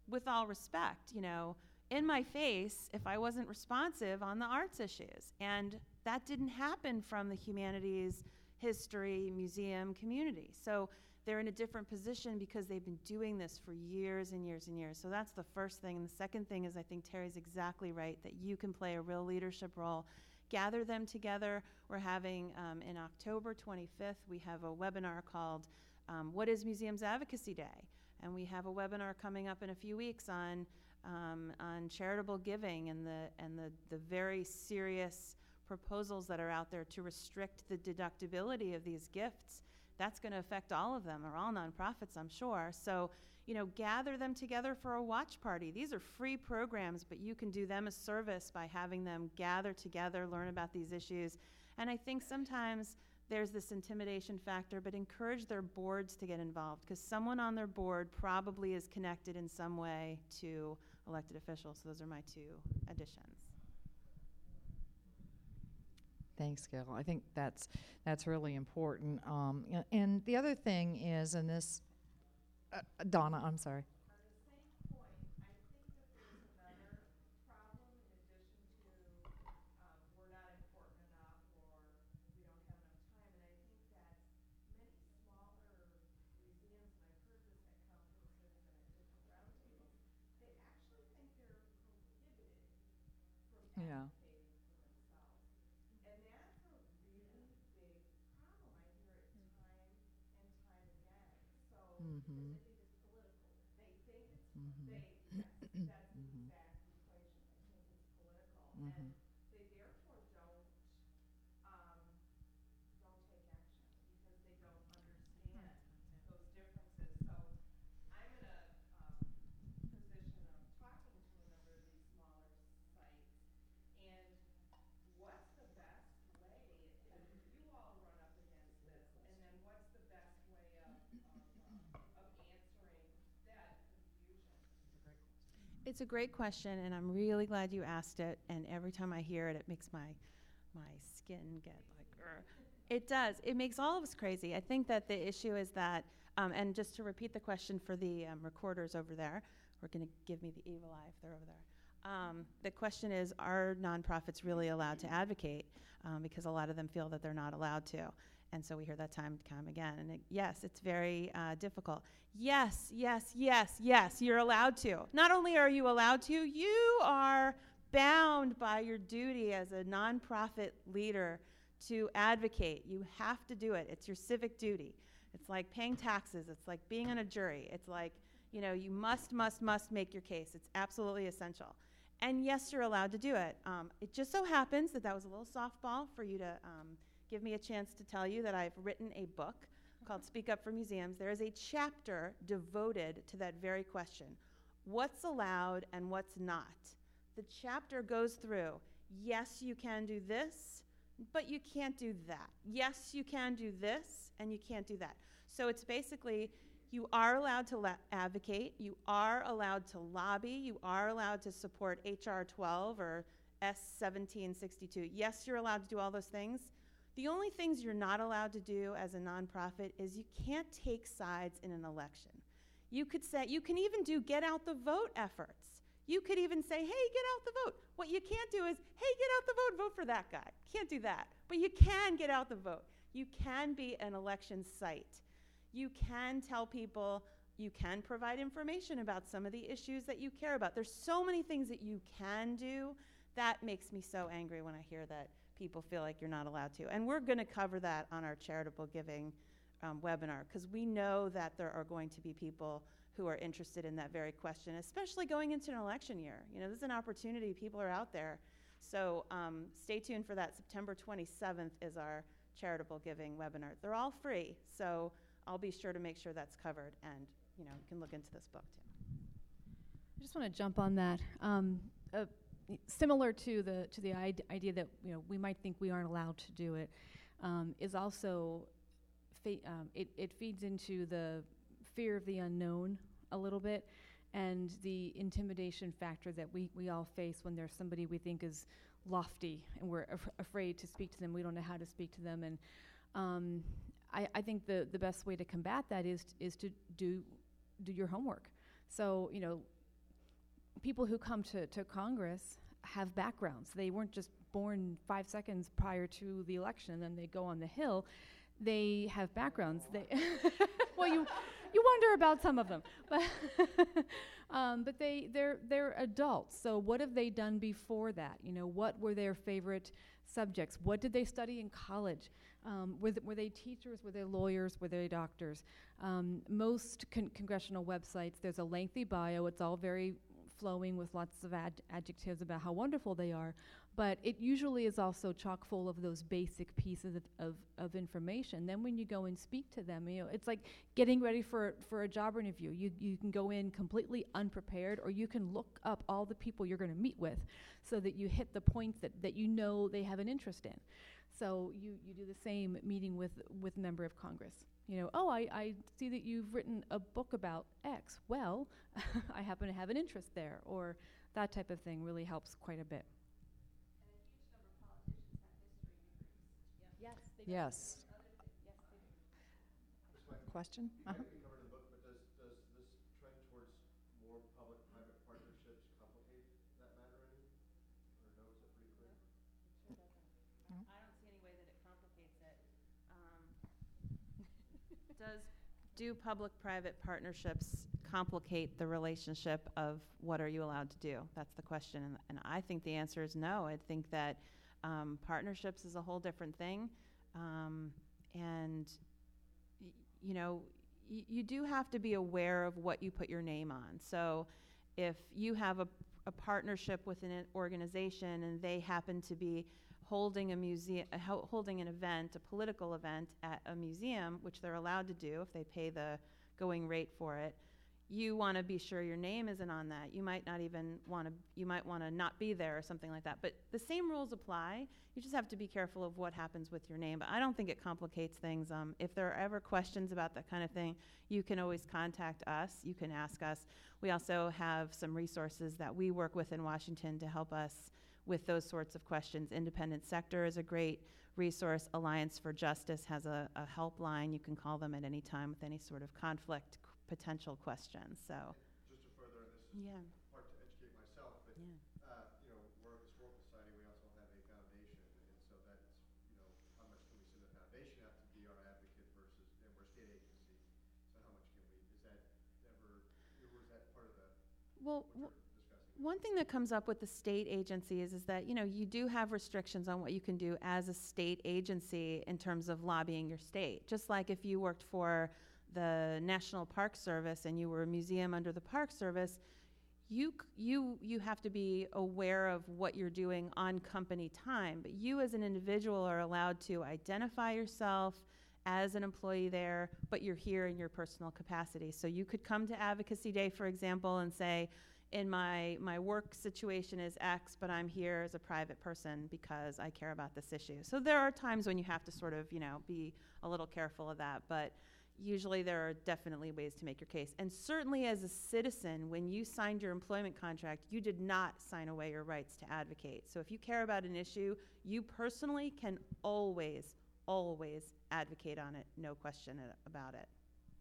with all respect, you know, in my face if I wasn't responsive on the arts issues. And that didn't happen from the humanities, history, museum community. So they're in a different position because they've been doing this for years and years and years. So that's the first thing. And the second thing is I think Terry's exactly right that you can play a real leadership role. Gather them together. We're having um, in October 25th, we have a webinar called um, What is Museums Advocacy Day? And we have a webinar coming up in a few weeks on, um, on charitable giving and the, and the, the very serious proposals that are out there to restrict the deductibility of these gifts, that's going to affect all of them, or all nonprofits, I'm sure. So, you know, gather them together for a watch party. These are free programs, but you can do them a service by having them gather together, learn about these issues. And I think sometimes there's this intimidation factor, but encourage their boards to get involved because someone on their board probably is connected in some way to elected officials. So those are my two additions. Thanks, Gail. I think that's that's really important. Um, and the other thing is, and this, uh, Donna, I'm sorry. On the same point, I think that there's another problem in addition to, um, we're not important enough or we don't have enough time. And I think that many smaller museums, and I've heard this at conferences and at different roundtables, they actually think they're prohibited from Yeah. advocating for themselves. And that's a really big problem. I hear it time and time again. So, because Mhm. they think it's political. They think it's Mhm. they, yes, that's the Mhm. exact equation. I think it's political. Mhm. And they therefore don't, um, don't take action because they don't understand those differences. So I'm in a, um, position of talking to a number of these smaller sites. And what's the best way, and you all run up against this, and then what's the best way of, of, uh, of answering that confusion? It's a great question, and I'm really glad you asked it. And every time I hear it, it makes my my skin get like. "Ugh." It does. It makes all of us crazy. I think that the issue is that, um, and just to repeat the question for the um, recorders over there, we're going to give me the evil eye if they're over there. Um, the question is, are nonprofits really allowed to advocate? Um, because a lot of them feel that they're not allowed to. And so we hear that time and time again. And it, yes, it's very uh, difficult. Yes, yes, yes, yes, you're allowed to. Not only are you allowed to, you are bound by your duty as a nonprofit leader to advocate. You have to do it. It's your civic duty. It's like paying taxes. It's like being on a jury. It's like, you know, you must, must, must make your case. It's absolutely essential. And yes, you're allowed to do it. Um, it just so happens that that was a little softball for you to um, give me a chance to tell you that I've written a book called Speak Up for Museums. There is a chapter devoted to that very question what's allowed and what's not. The chapter goes through yes, you can do this, but you can't do that. Yes, you can do this, and you can't do that. So it's basically you are allowed to la- advocate, you are allowed to lobby, you are allowed to support HR 12 or S 1762. Yes, you're allowed to do all those things. The only things you're not allowed to do as a nonprofit is you can't take sides in an election. You could say, you can even do get out the vote efforts. You could even say, hey, get out the vote. What you can't do is, hey, get out the vote, vote for that guy. Can't do that. But you can get out the vote. You can be an election site. You can tell people, you can provide information about some of the issues that you care about. There's so many things that you can do. That makes me so angry when I hear that people feel like you're not allowed to. And we're going to cover that on our charitable giving um, webinar because we know that there are going to be people who are interested in that very question, especially going into an election year. You know, this is an opportunity. People are out there. So um, stay tuned for that. September 27th is our charitable giving webinar. They're all free, so I'll be sure to make sure that's covered, and you know, you can look into this book too. I just want to jump on that. Um, similar to the to the ide- idea that you know we might think we aren't allowed to do it, um, is also fe- um, it, it feeds into the fear of the unknown a little bit, and the intimidation factor that we we all face when there's somebody we think is lofty and we're af- afraid to speak to them. We don't know how to speak to them, and um, I, I think the the best way to combat that is is to do do your homework. So you know people who come to, to Congress have backgrounds. They weren't just born five seconds prior to the election and then they go on the Hill. They have backgrounds. They well, you you wonder about some of them, but um, but they they're they're adults. So what have they done before that? You know, what were their favorite subjects? What did they study in college? Um, were, th- were they teachers? Were they lawyers? Were they doctors? Um, most con- congressional websites, there's a lengthy bio. It's all very flowing with lots of ad- adjectives about how wonderful they are, but it usually is also chock full of those basic pieces of, of, of information. Then when you go and speak to them, you know, it's like getting ready for, for a job interview. You, you can go in completely unprepared, or you can look up all the people you're going to meet with so that you hit the points that, that you know they have an interest in. So you, you do the same meeting with, with a member of Congress you know, oh, I, I see that you've written a book about X. Well, I happen to have an interest there, or that type of thing really helps quite a bit. Yes. Yes. Question? Uh-huh. think we covered in the book, but does, does this trend towards more public-private partnerships complicate that matter any? Or no, is it pretty clear? I don't see any way that it complicates it. Um, Does, do public-private partnerships complicate the relationship of what are you allowed to do? That's the question, and, and I think the answer is no. I think that um, partnerships is a whole different thing, um, and y- you know, y- you do have to be aware of what you put your name on. So, if you have a, a partnership with an organization and they happen to be holding a museum, holding an event, a political event at a museum, which they're allowed to do if they pay the going rate for it, you want to be sure your name isn't on that. You might not even want to, you might want to not be there or something like that. But the same rules apply. You just have to be careful of what happens with your name. But I don't think it complicates things. Um, if there are ever questions about that kind of thing, you can always contact us. You can ask us. We also have some resources that we work with in Washington to help us with those sorts of questions. Independent Sector is a great resource. Alliance for Justice has a, a helpline. You can call them at any time with any sort of conflict c- potential questions. So, Just to further, and this is yeah, hard to educate myself, but, yeah. uh, you know, we're a historical society, we also have a foundation, and so that's, you know, how much can we send the foundation out to be our advocate versus, and we're a state agency, so how much can we, is that ever, or was that part of the, Well, what w- you're discussing? One thing that comes up with the state agencies is that, you know, you do have restrictions on what you can do as a state agency in terms of lobbying your state. Just like if you worked for the National Park Service and you were a museum under the Park Service, you, you, you have to be aware of what you're doing on company time. But you as an individual are allowed to identify yourself as an employee there, but you're here in your personal capacity. So you could come to Advocacy Day, for example, and say, in my, my work situation is X, but I'm here as a private person because I care about this issue. So there are times when you have to sort of, you know, be a little careful of that, but usually there are definitely ways to make your case. And certainly as a citizen, when you signed your employment contract, you did not sign away your rights to advocate. So if you care about an issue, you personally can always, always advocate on it, no question about it.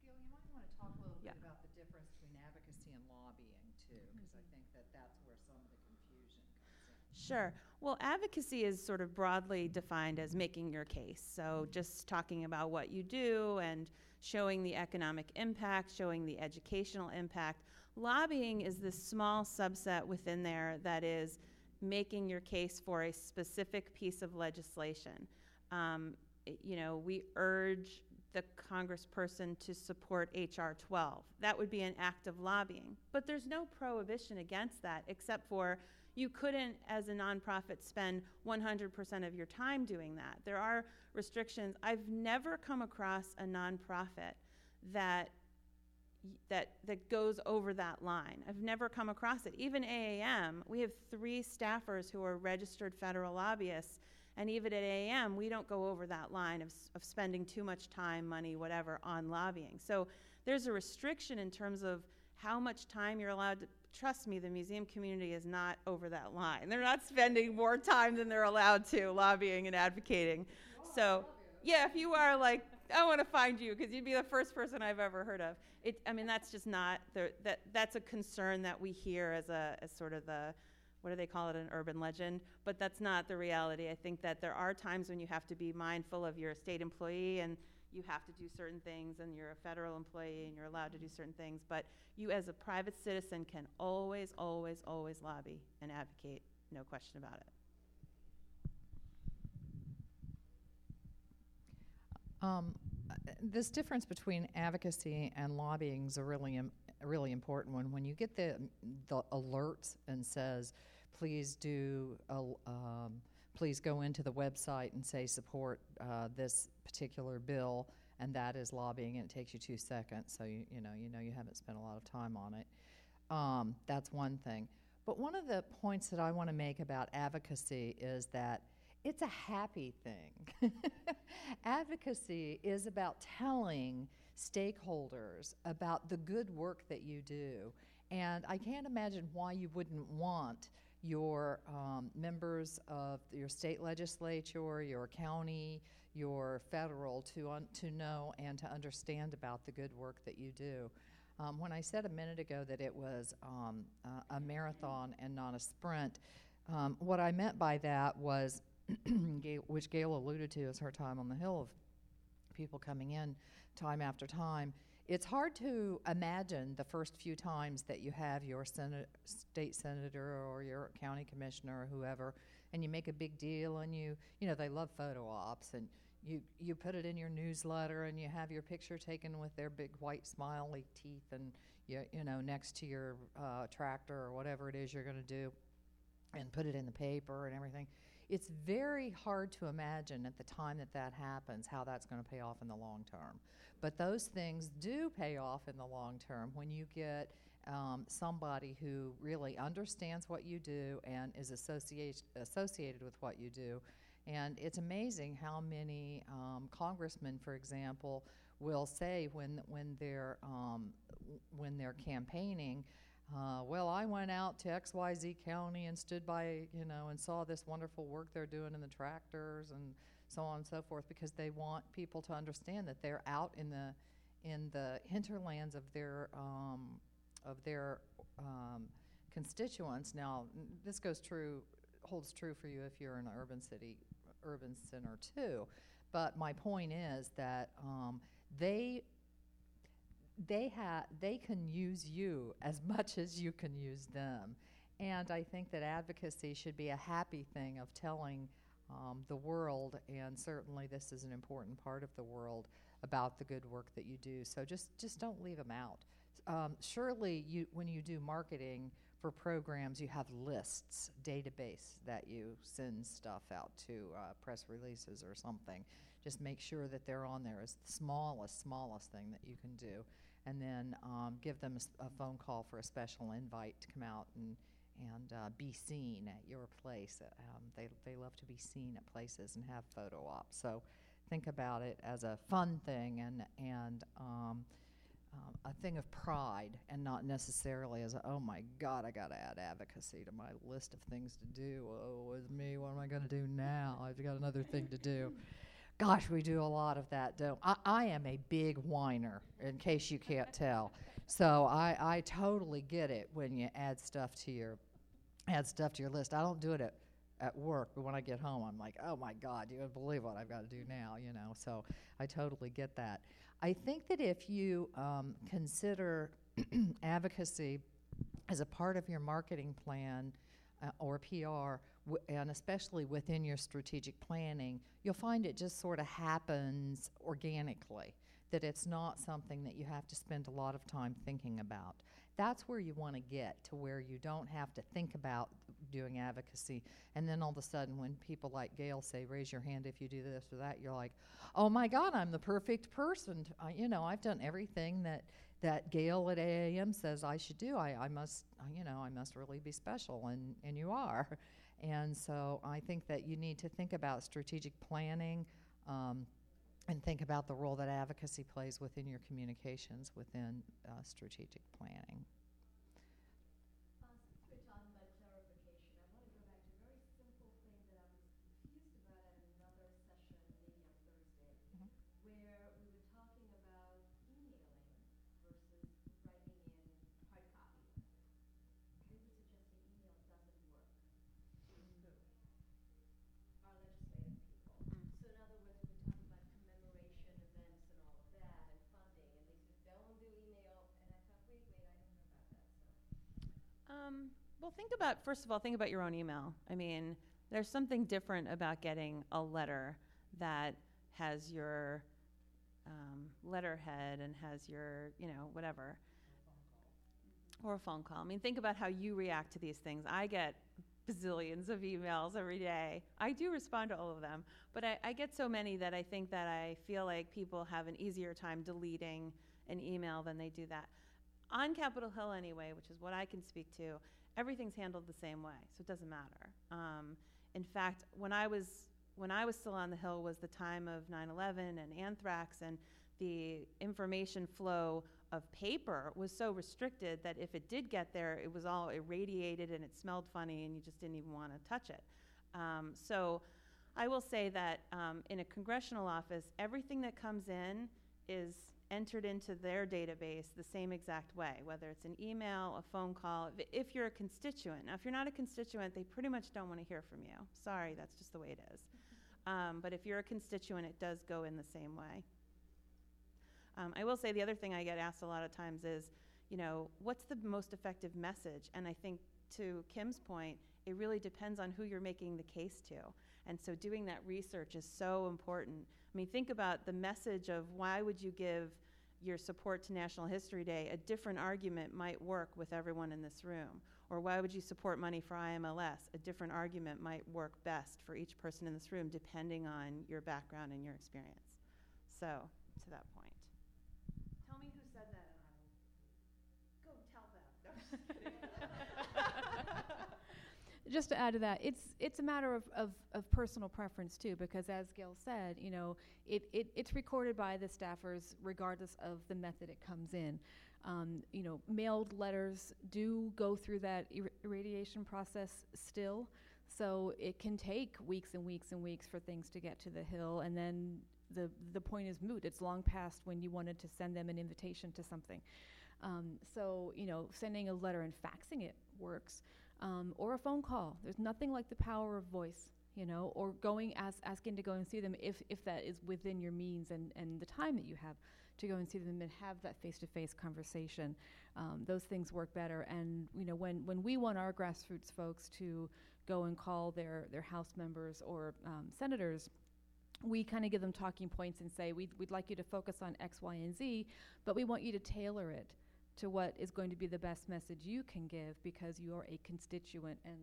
Gil, you might want to talk a little Yeah. bit about the difference between advocacy and lobbying too, because I think that that's where some of the confusion comes in. Sure. Well, advocacy is sort of broadly defined as making your case. So just talking about what you do and showing the economic impact, showing the educational impact. Lobbying is this small subset within there that is making your case for a specific piece of legislation. Um, it- you know, we urge the congressperson to support H.R. 12. That would be an act of lobbying. But there's no prohibition against that, except for you couldn't, as a nonprofit, spend 100% of your time doing that. There are restrictions. I've never come across a nonprofit that that that goes over that line. I've never come across it. Even AAM, we have three staffers who are registered federal lobbyists, and even at AAM, we don't go over that line of, of spending too much time, money, whatever, on lobbying. So there's a restriction in terms of how much time you're allowed to. Trust me, the museum community is not over that line. They're not spending more time than they're allowed to lobbying and advocating. So, yeah, if you are like, I want to find you because you'd be the first person I've ever heard of. It, I mean, that's just not the, that. That's a concern that we hear as a as sort of the, what do they call it, an urban legend. But that's not the reality. I think that there are times when you have to be mindful of your state employee and you have to do certain things, and you're a federal employee and you're allowed to do certain things. But you, as a private citizen, can always, always, always lobby and advocate. No question about it. Um, this difference between advocacy and lobbying is a really, im- a really important one. When you get the, the alerts and says, please do, a, um, please go into the website and say support uh, this particular bill, and that is lobbying, and it takes you two seconds, so you, you know you know you haven't spent a lot of time on it. Um, that's one thing. But one of the points that I want to make about advocacy is that it's a happy thing. advocacy is about telling stakeholders about the good work that you do. And I can't imagine why you wouldn't want your um, members of your state legislature, your county, your federal to, un- to know and to understand about the good work that you do. Um, when I said a minute ago that it was um, a marathon and not a sprint, um, what I meant by that was, Gail, which Gail alluded to as her time on the Hill of people coming in time after time. It's hard to imagine the first few times that you have your state senator or your county commissioner or whoever, and you make a big deal and you, you know, they love photo ops and you, you put it in your newsletter and you have your picture taken with their big white smiley teeth and you, you know next to your uh, tractor or whatever it is you're going to do and put it in the paper and everything it's very hard to imagine at the time that that happens how that's going to pay off in the long term but those things do pay off in the long term when you get um, somebody who really understands what you do and is associate, associated with what you do. And it's amazing how many um, congressmen, for example, will say when when they're um, when they're campaigning, uh, "Well, I went out to X Y Z county and stood by, you know, and saw this wonderful work they're doing in the tractors and so on and so forth," because they want people to understand that they're out in the in the hinterlands of their um, of their um, constituents. Now, this goes true holds true for you if you're in an urban city urban center too. But my point is that um, they they have they can use you as much as you can use them, and I think that advocacy should be a happy thing of telling um, the world, and certainly this is an important part of the world about the good work that you do. So just just don't leave them out. Um, surely, you when you do marketing for programs, you have lists, database that you send stuff out to uh, press releases or something. Just make sure that they're on there as the smallest, smallest thing that you can do, and then um, give them a phone call for a special invite to come out and and uh, be seen at your place. Um, they they love to be seen at places and have photo ops. So think about it as a fun thing and and um, um, a thing of pride and not necessarily as a, oh my God, I got to add advocacy to my list of things to do. Oh, it's me. What am I going to do now? I've got another thing to do. Gosh, we do a lot of that, don't I? I am a big whiner, in case you can't tell. So I, I totally get it when you add stuff to your add stuff to your list. I don't do it at at work, but when I get home, I'm like, oh my God, you would believe what I've got to do now, you know. So I totally get that. I think that if you um, consider advocacy as a part of your marketing plan uh, or PR, w- and especially within your strategic planning, you'll find it just sort of happens organically, that it's not something that you have to spend a lot of time thinking about. That's where you want to get to where you don't have to think about doing advocacy. And then all of a sudden, when people like Gail say, raise your hand if you do this or that, you're like, oh my God, I'm the perfect person. To, uh, you know, I've done everything that that Gail at AAM says I should do. I, I must, you know, I must really be special, and, and you are. And so I think that you need to think about strategic planning um, and think about the role that advocacy plays within your communications within uh, strategic planning. Uh, since we're talking about clarification, I want to go back to a very simple thing that I was confused about at another session, maybe on Thursday, Mhm. where we were talking about emailing versus writing in hard copy. We were suggesting email doesn't work. Our legislative people. Mm. So in other words, we're talking about commemoration events and all of that and funding, and they said, don't do email, and I thought, wait, wait, I don't know about that, so. Um, well, think about, first of all, think about your own email. I mean, there's something different about getting a letter that has your um, letterhead and has your, you know, whatever. Or a phone call. I mean, think about how you react to these things. I get bazillions of emails every day. I do respond to all of them, but I, I get so many that I think that I feel like people have an easier time deleting an email than they do that. On Capitol Hill, anyway, which is what I can speak to, everything's handled the same way, so it doesn't matter. Um, in fact, when I was when I was still on the Hill was the time of 9/11 and anthrax, and the information flow of paper was so restricted that if it did get there, it was all irradiated and it smelled funny, and you just didn't even want to touch it. Um, so, I will say that um, in a congressional office, everything that comes in is entered into their database the same exact way, whether it's an email, a phone call, if, if you're a constituent. Now, if you're not a constituent, they pretty much don't want to hear from you. Sorry, that's just the way it is. Um, but if you're a constituent, it does go in the same way. Um, I will say the other thing I get asked a lot of times is, you know, what's the most effective message? And I think to Kim's point, it really depends on who you're making the case to. And so doing that research is so important. I mean, think about the message of why would you give your support to National History Day, a different argument might work with everyone in this room. Or why would you support money for IMLS? A different argument might work best for each person in this room depending on your background and your experience. So, to that point. Tell me who said that and I will go tell them. just to add to that, it's it's a matter of, of, of personal preference too, because as Gail said, you know, it, it it's recorded by the staffers regardless of the method it comes in. Um, you know, mailed letters do go through that ir- irradiation process still, so it can take weeks and weeks and weeks for things to get to the hill, and then the the point is moot. It's long past when you wanted to send them an invitation to something. Um, so you know, sending a letter and faxing it works um, or a phone call. There's nothing like the power of voice, you know, or going as asking to go and see them if, if that is within your means and, and the time that you have to go and see them and have that face-to-face conversation. Um, those things work better. And you know, when when we want our grassroots folks to go and call their their House members or um, senators. We kind of give them talking points and say, we'd, we'd like you to focus on X, Y, and Z, but we want you to tailor it to what is going to be the best message you can give because you are a constituent and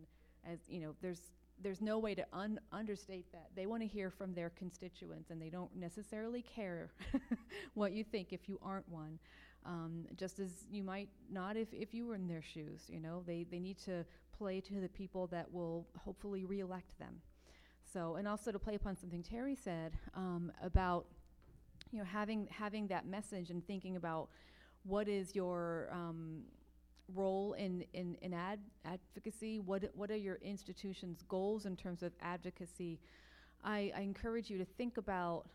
as you know there's there's no way to un- understate that. They want to hear from their constituents and they don't necessarily care what you think if you aren't one. Um, just as you might not if, if you were in their shoes you know they, they need to play to the people that will hopefully reelect them. So and also to play upon something terry said um, about you know having having that message and thinking about what is your um, role in, in, in ad advocacy? What, what are your institution's goals in terms of advocacy? I, I encourage you to think about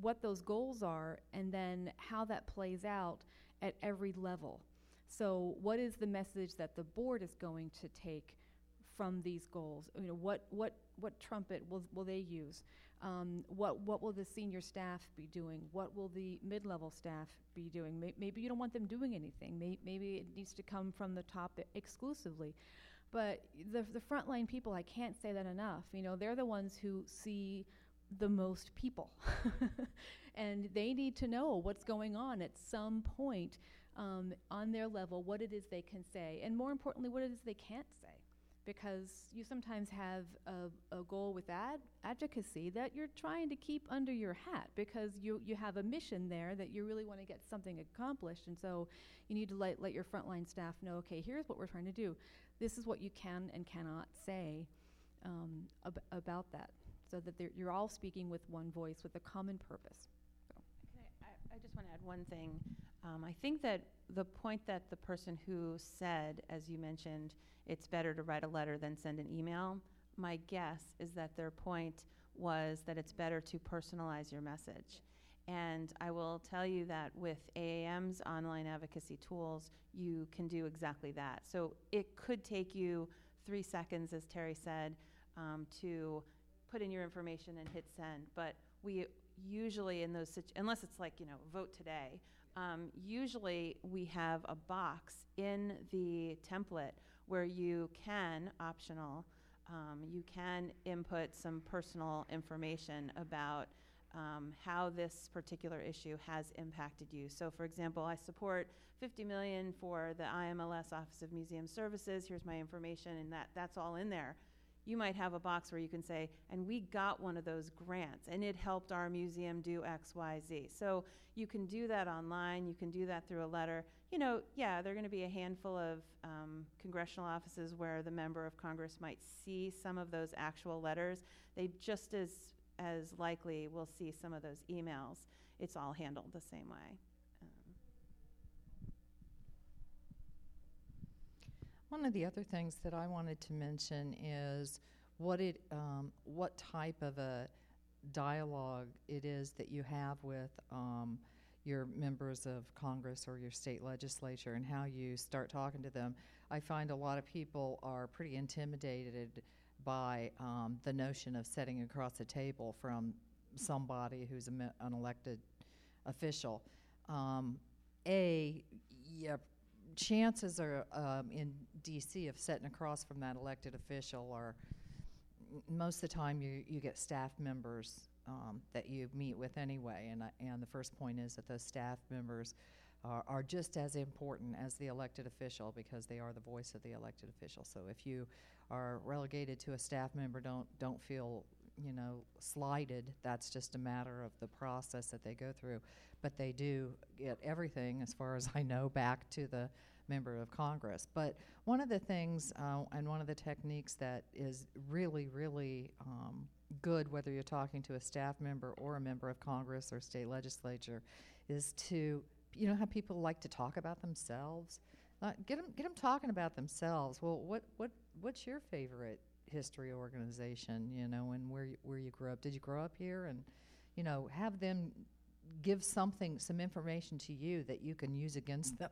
what those goals are and then how that plays out at every level. So, what is the message that the board is going to take from these goals? You know, what, what, what trumpet will, will they use? Um, what, what will the senior staff be doing? What will the mid-level staff be doing? May, maybe you don't want them doing anything. May, maybe it needs to come from the top exclusively. But the, the frontline people, I can't say that enough. You know, they're the ones who see the most people. and they need to know what's going on at some point um, on their level, what it is they can say, and more importantly, what it is they can't say. Because you sometimes have a, a goal with ad- advocacy that you're trying to keep under your hat because you, you have a mission there that you really want to get something accomplished. And so you need to let, let your frontline staff know okay, here's what we're trying to do. This is what you can and cannot say um, ab- about that so that you're all speaking with one voice with a common purpose. Can I, I, I just want to add one thing. Um, I think that the point that the person who said, as you mentioned, it's better to write a letter than send an email, my guess is that their point was that it's better to personalize your message. And I will tell you that with AAM's online advocacy tools, you can do exactly that. So it could take you three seconds, as Terry said, um, to put in your information and hit send. But we usually in those unless it's like you know vote today, um, usually we have a box in the template where you can optional. Um, you can input some personal information about um, how this particular issue has impacted you. So, for example, I support 50 million for the IMLS Office of Museum Services. Here's my information, and that that's all in there. You might have a box where you can say, and we got one of those grants, and it helped our museum do X, Y, Z. So you can do that online. You can do that through a letter. You know, yeah, there are going to be a handful of um, congressional offices where the member of Congress might see some of those actual letters. They just as as likely will see some of those emails. It's all handled the same way. One of the other things that I wanted to mention is what it, um, what type of a dialogue it is that you have with um, your members of Congress or your state legislature and how you start talking to them. I find a lot of people are pretty intimidated by um, the notion of sitting across a table from somebody who's an elected official. Um, a, yeah, chances are um, in DC of sitting across from that elected official or most of the time you, you get staff members um, that you meet with anyway. And, I, and the first point is that those staff members are, are just as important as the elected official because they are the voice of the elected official. So if you are relegated to a staff member, don't, don't feel you know, slighted. That's just a matter of the process that they go through. But they do get everything, as far as I know, back to the member of Congress. But one of the things uh, and one of the techniques that is really, really um, good, whether you're talking to a staff member or a member of Congress or state legislature, is to, you know, how people like to talk about themselves. Uh, get them, get them talking about themselves. Well, what, what, what's your favorite history organization? You know, and where you, where you grew up? Did you grow up here? And, you know, have them give something, some information to you that you can use against them.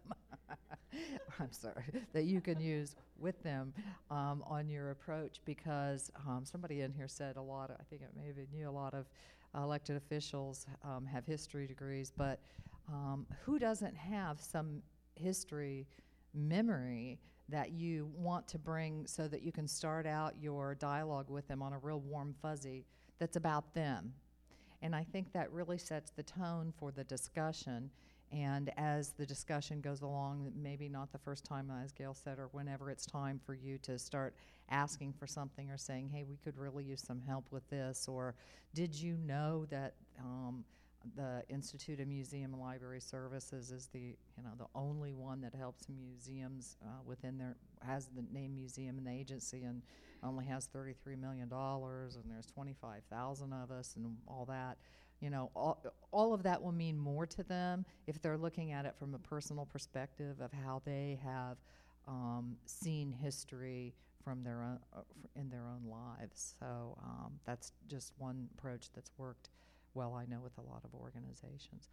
I'm sorry, that you can use with them um, on your approach because um, somebody in here said a lot, of, I think it may have been you, a lot of elected officials um, have history degrees, but um, who doesn't have some history memory that you want to bring so that you can start out your dialogue with them on a real warm fuzzy that's about them? And I think that really sets the tone for the discussion. And as the discussion goes along, maybe not the first time, as Gail said, or whenever it's time for you to start asking for something or saying, hey, we could really use some help with this, or did you know that um, the Institute of Museum and Library Services is the, you know, the only one that helps museums uh, within their, has the name museum in the agency and only has $33 million and there's 25,000 of us and all that. You know, all, all of that will mean more to them if they're looking at it from a personal perspective of how they have um, seen history from their own, uh, in their own lives. So um, that's just one approach that's worked well, I know, with a lot of organizations.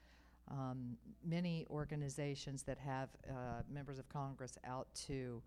Um, many organizations that have uh, members of Congress out to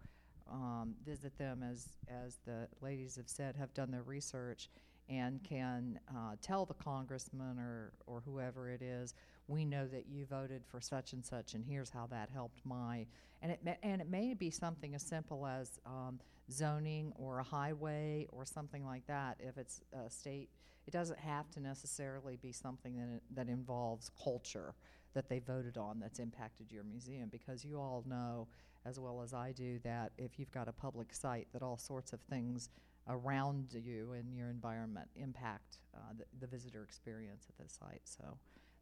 um, visit them, as as the ladies have said, have done their research, and can uh, tell the congressman or or whoever it is, we know that you voted for such and such, and here's how that helped my. And it may, and it may be something as simple as um, zoning or a highway or something like that. If it's a state, it doesn't have to necessarily be something that that involves culture that they voted on that's impacted your museum because you all know as well as I do that if you've got a public site that all sorts of things around you and your environment impact uh, the, the visitor experience at the site. So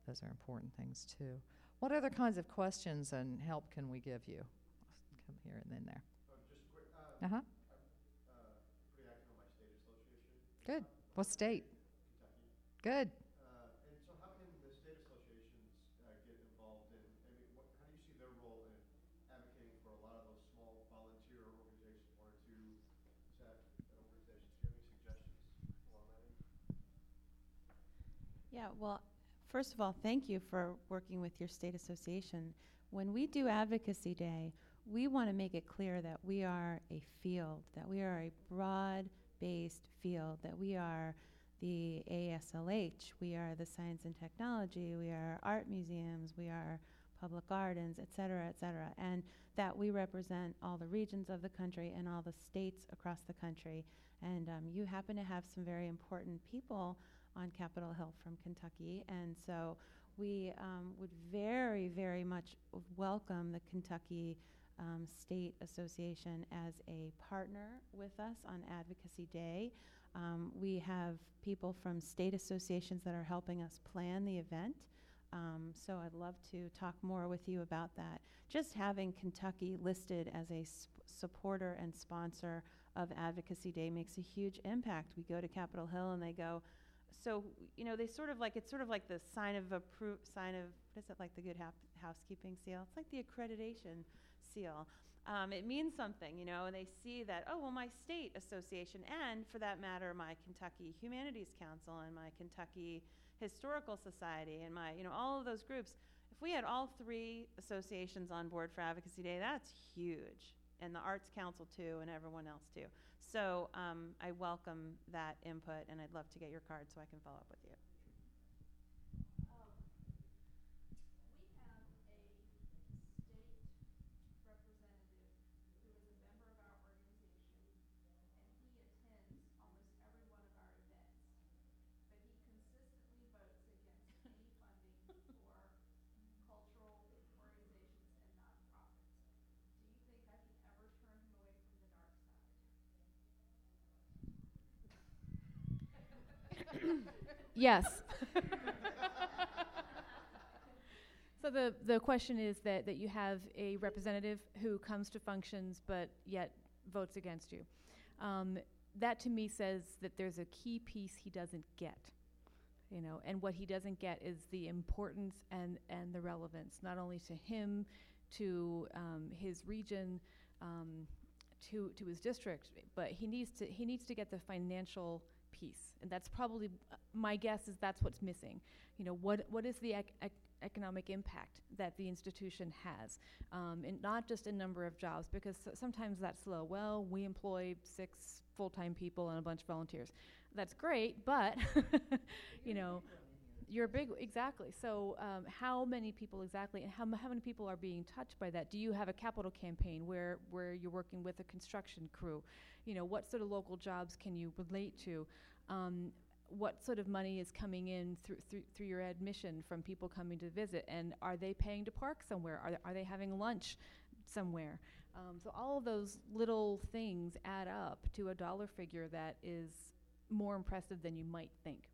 those are important things too. What other kinds of questions and help can we give you? Come here and then there. Oh, uh, Uh huh. uh, pretty active on my state association. Good. What state? Kentucky. Good. Uh, and so how can the state associations uh, get involved in, I mean, what, how do you see their role in advocating for a lot of those small volunteer organizations, one or two SAP organizations? Do you have any suggestions along that end? Yeah, well, first of all, thank you for working with your state association. When we do Advocacy Day, we want to make it clear that we are a field, that we are a broad based field, that we are the AASLH, we are the science and technology, we are art museums, we are public gardens, et cetera, et cetera, and that we represent all the regions of the country and all the states across the country. And um, you happen to have some very important people on Capitol Hill from Kentucky. And so we um, would very, very much welcome the Kentucky um, State Association as a partner with us on Advocacy Day. Um, we have people from state associations that are helping us plan the event. Um, so I'd love to talk more with you about that. Just having Kentucky listed as a supporter and sponsor of Advocacy Day makes a huge impact. We go to Capitol Hill and they go, so you know they sort of like it's sort of like the sign of appro- sign of what is it like the good hap- housekeeping seal? It's like the accreditation seal. Um, it means something you know and they see that oh well my state association and for that matter my kentucky humanities council and my kentucky historical society and my you know all of those groups if we had all three associations on board for advocacy day that's huge. And the arts council too and everyone else too so um, I welcome that input, and I'd love to get your card so I can follow up with you. Um, we have a state representative who is a member of our organization, and he attends almost every one of our events. But he consistently votes against any funding for cultural organizations and nonprofits. Do you think I can ever turn him away from the dark side? Yes. so the, the question is that, that you have a representative who comes to functions but yet votes against you. Um, that to me says that there's a key piece he doesn't get. You know, and what he doesn't get is the importance and, and the relevance, not only to him, to um, his region, um, to, to his district, but he needs to he needs to get the financial piece, and that's probably uh, my guess is that's what's missing. You know, what what is the ec- ec- economic impact that the institution has, um, and not just a number of jobs, because sometimes that's slow. Well, we employ six full-time people and a bunch of volunteers. That's great, but you know. You're a big, exactly. So, um, how many people exactly, and how, how many people are being touched by that? Do you have a capital campaign where, where you're working with a construction crew? You know, what sort of local jobs can you relate to? Um, what sort of money is coming in through, through, through your admission from people coming to visit? And are they paying to park somewhere? Are they, are they having lunch somewhere? Um, so, all of those little things add up to a dollar figure that is more impressive than you might think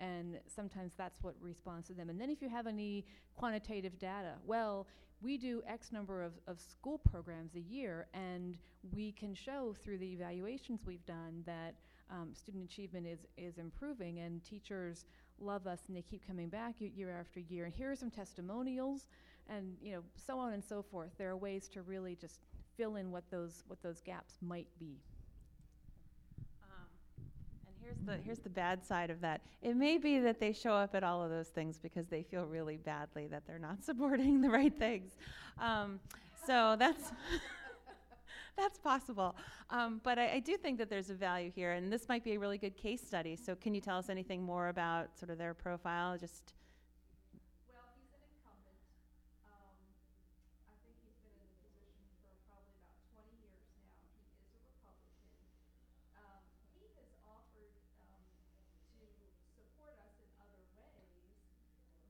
and sometimes that's what responds to them. And then if you have any quantitative data, well, we do X number of, of school programs a year, and we can show through the evaluations we've done that um, student achievement is, is improving, and teachers love us and they keep coming back year after year. And here are some testimonials, and you know, so on and so forth. There are ways to really just fill in what those what those gaps might be. Here's the here's the bad side of that. It may be that they show up at all of those things because they feel really badly that they're not supporting the right things. Um, so that's That's possible. Um, but I, I do think that there's a value here, and this might be a really good case study. So, can you tell us anything more about sort of their profile? Just Well, he's an incumbent. Um, I think he's been in the position for probably about twenty years now. He is a Republican. Um, he has offered, um, to support us in other ways,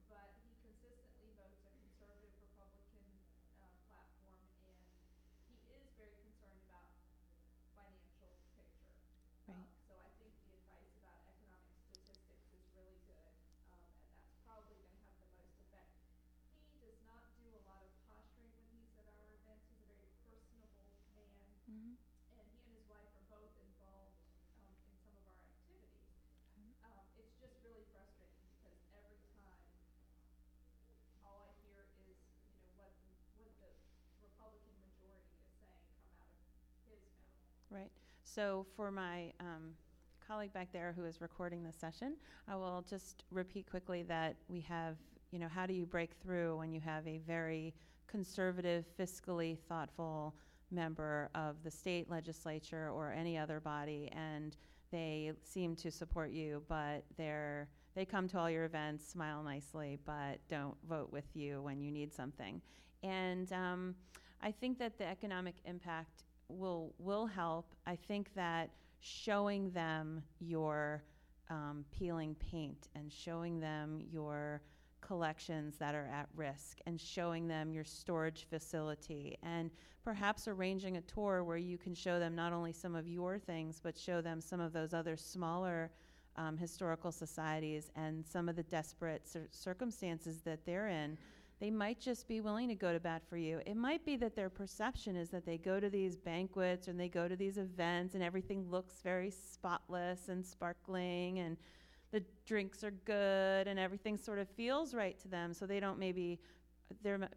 but he consistently votes a conservative Republican, uh, platform, and he is very concerned about financial picture. Right. Um, So I think the advice about economic statistics is really good, um, and that's probably gonna have the most effect. He does not do a lot of posturing when he's at our events. He's a very personable man, and he and his wife are both involved, um, in some of our activities. Um, it's just really frustrating because every time, all I hear is, you know, what, the- what the Republican majority is saying come out of his mouth. Right. So for my um, colleague back there who is recording this session, I will just repeat quickly that we have, you know, how do you break through when you have a very conservative, fiscally thoughtful member of the state legislature or any other body, and they seem to support you, but they're they come to all your events, smile nicely, but don't vote with you when you need something. And um, I think that the economic impact will will help. I think that showing them your um, peeling paint and showing them your collections that are at risk and showing them your storage facility and perhaps arranging a tour where you can show them not only some of your things but show them some of those other smaller um, historical societies and some of the desperate cir- circumstances that they're in they might just be willing to go to bat for you. It might be that their perception is that they go to these banquets and they go to these events and everything looks very spotless and sparkling and the drinks are good and everything sort of feels right to them. So they don't maybe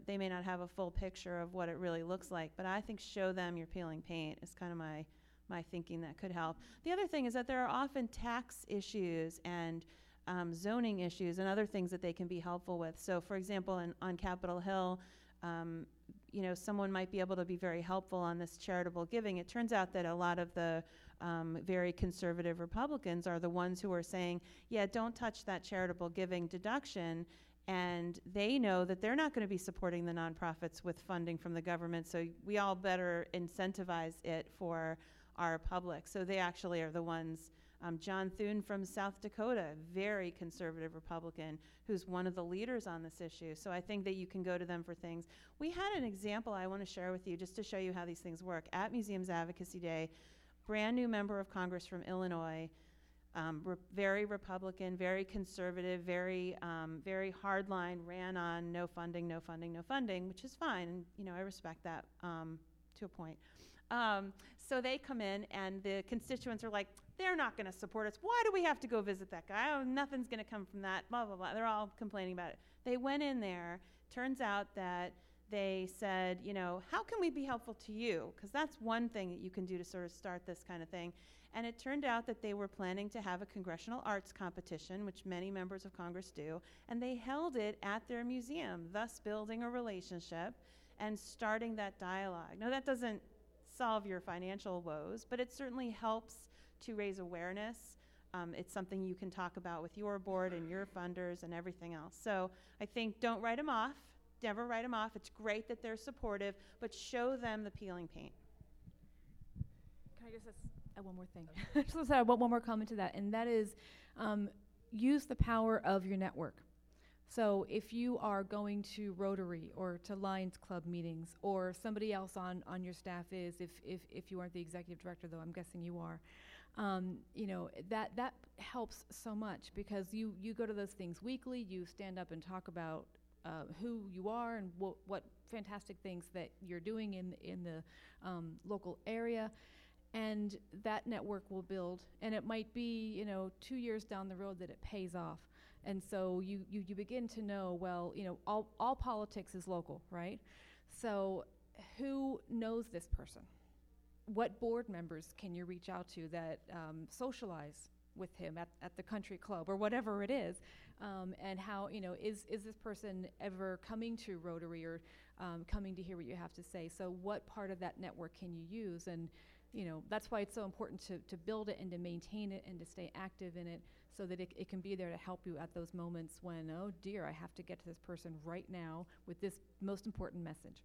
they may not have a full picture of what it really looks like. But I think show them your peeling paint is kind of my my thinking that could help. The other thing is that there are often tax issues and um, zoning issues and other things that they can be helpful with. So, for example, in, on Capitol Hill, um, you know, someone might be able to be very helpful on this charitable giving. It turns out that a lot of the um, very conservative Republicans are the ones who are saying, yeah, don't touch that charitable giving deduction. And they know that they're not going to be supporting the nonprofits with funding from the government. So we all better incentivize it for our public. So they actually are the ones um, John Thune from South Dakota, very conservative Republican, who's one of the leaders on this issue. So I think that you can go to them for things. We had an example I want to share with you just to show you how these things work. At Museums Advocacy Day, brand new member of Congress from Illinois, um, re- very Republican, very conservative, very, um, very hardline, ran on no funding, no funding, no funding, which is fine. And, you know, I respect that um, to a point. Um, so they come in, and the constituents are like, they're not going to support us. Why do we have to go visit that guy? Oh, nothing's going to come from that, blah, blah, blah. They're all complaining about it. They went in there. Turns out that they said, you know, how can we be helpful to you? Because that's one thing that you can do to sort of start this kind of thing. And it turned out that they were planning to have a congressional arts competition, which many members of Congress do, and they held it at their museum, thus building a relationship and starting that dialogue. Now, that doesn't solve your financial woes, but it certainly helps to raise awareness. Um, it's something you can talk about with your board and your funders and everything else. So I think don't write them off. Never write them off. It's great that they're supportive, but show them the peeling paint. Can I just add one more thing? I just want to add one one more comment to that, and that is um, use the power of your network. So if you are going to Rotary or to Lions Club meetings, or somebody else on, on your staff is, if, if, if you aren't the executive director, though I'm guessing you are, um, you know that that helps so much because you you go to those things weekly. You stand up and talk about uh, who you are and what what fantastic things that you're doing in in the um, local area and that network will build and it might be you know two years down the road that it pays off and so you, you, you begin to know well you know all, all politics is local right so who knows this person what board members can you reach out to that um, socialize with him at, at the country club or whatever it is, um, and how you know is is this person ever coming to Rotary or um, coming to hear what you have to say? So what part of that network can you use? And you know that's why it's so important to, to build it and to maintain it and to stay active in it so that it, it can be there to help you at those moments when oh dear I have to get to this person right now with this most important message.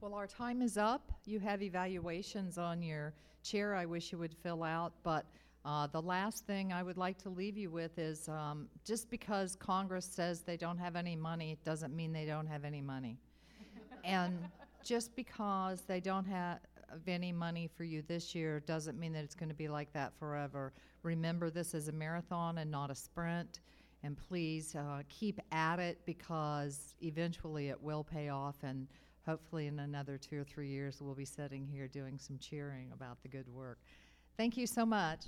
Well, our time is up. You have evaluations on your chair I wish you would fill out, but uh, the last thing I would like to leave you with is um, just because Congress says they don't have any money, it doesn't mean they don't have any money. and just because they don't have any money for you this year doesn't mean that it's going to be like that forever. Remember, this is a marathon and not a sprint. And please uh, keep at it because eventually it will pay off. And hopefully, in another two or three years, we'll be sitting here doing some cheering about the good work. Thank you so much.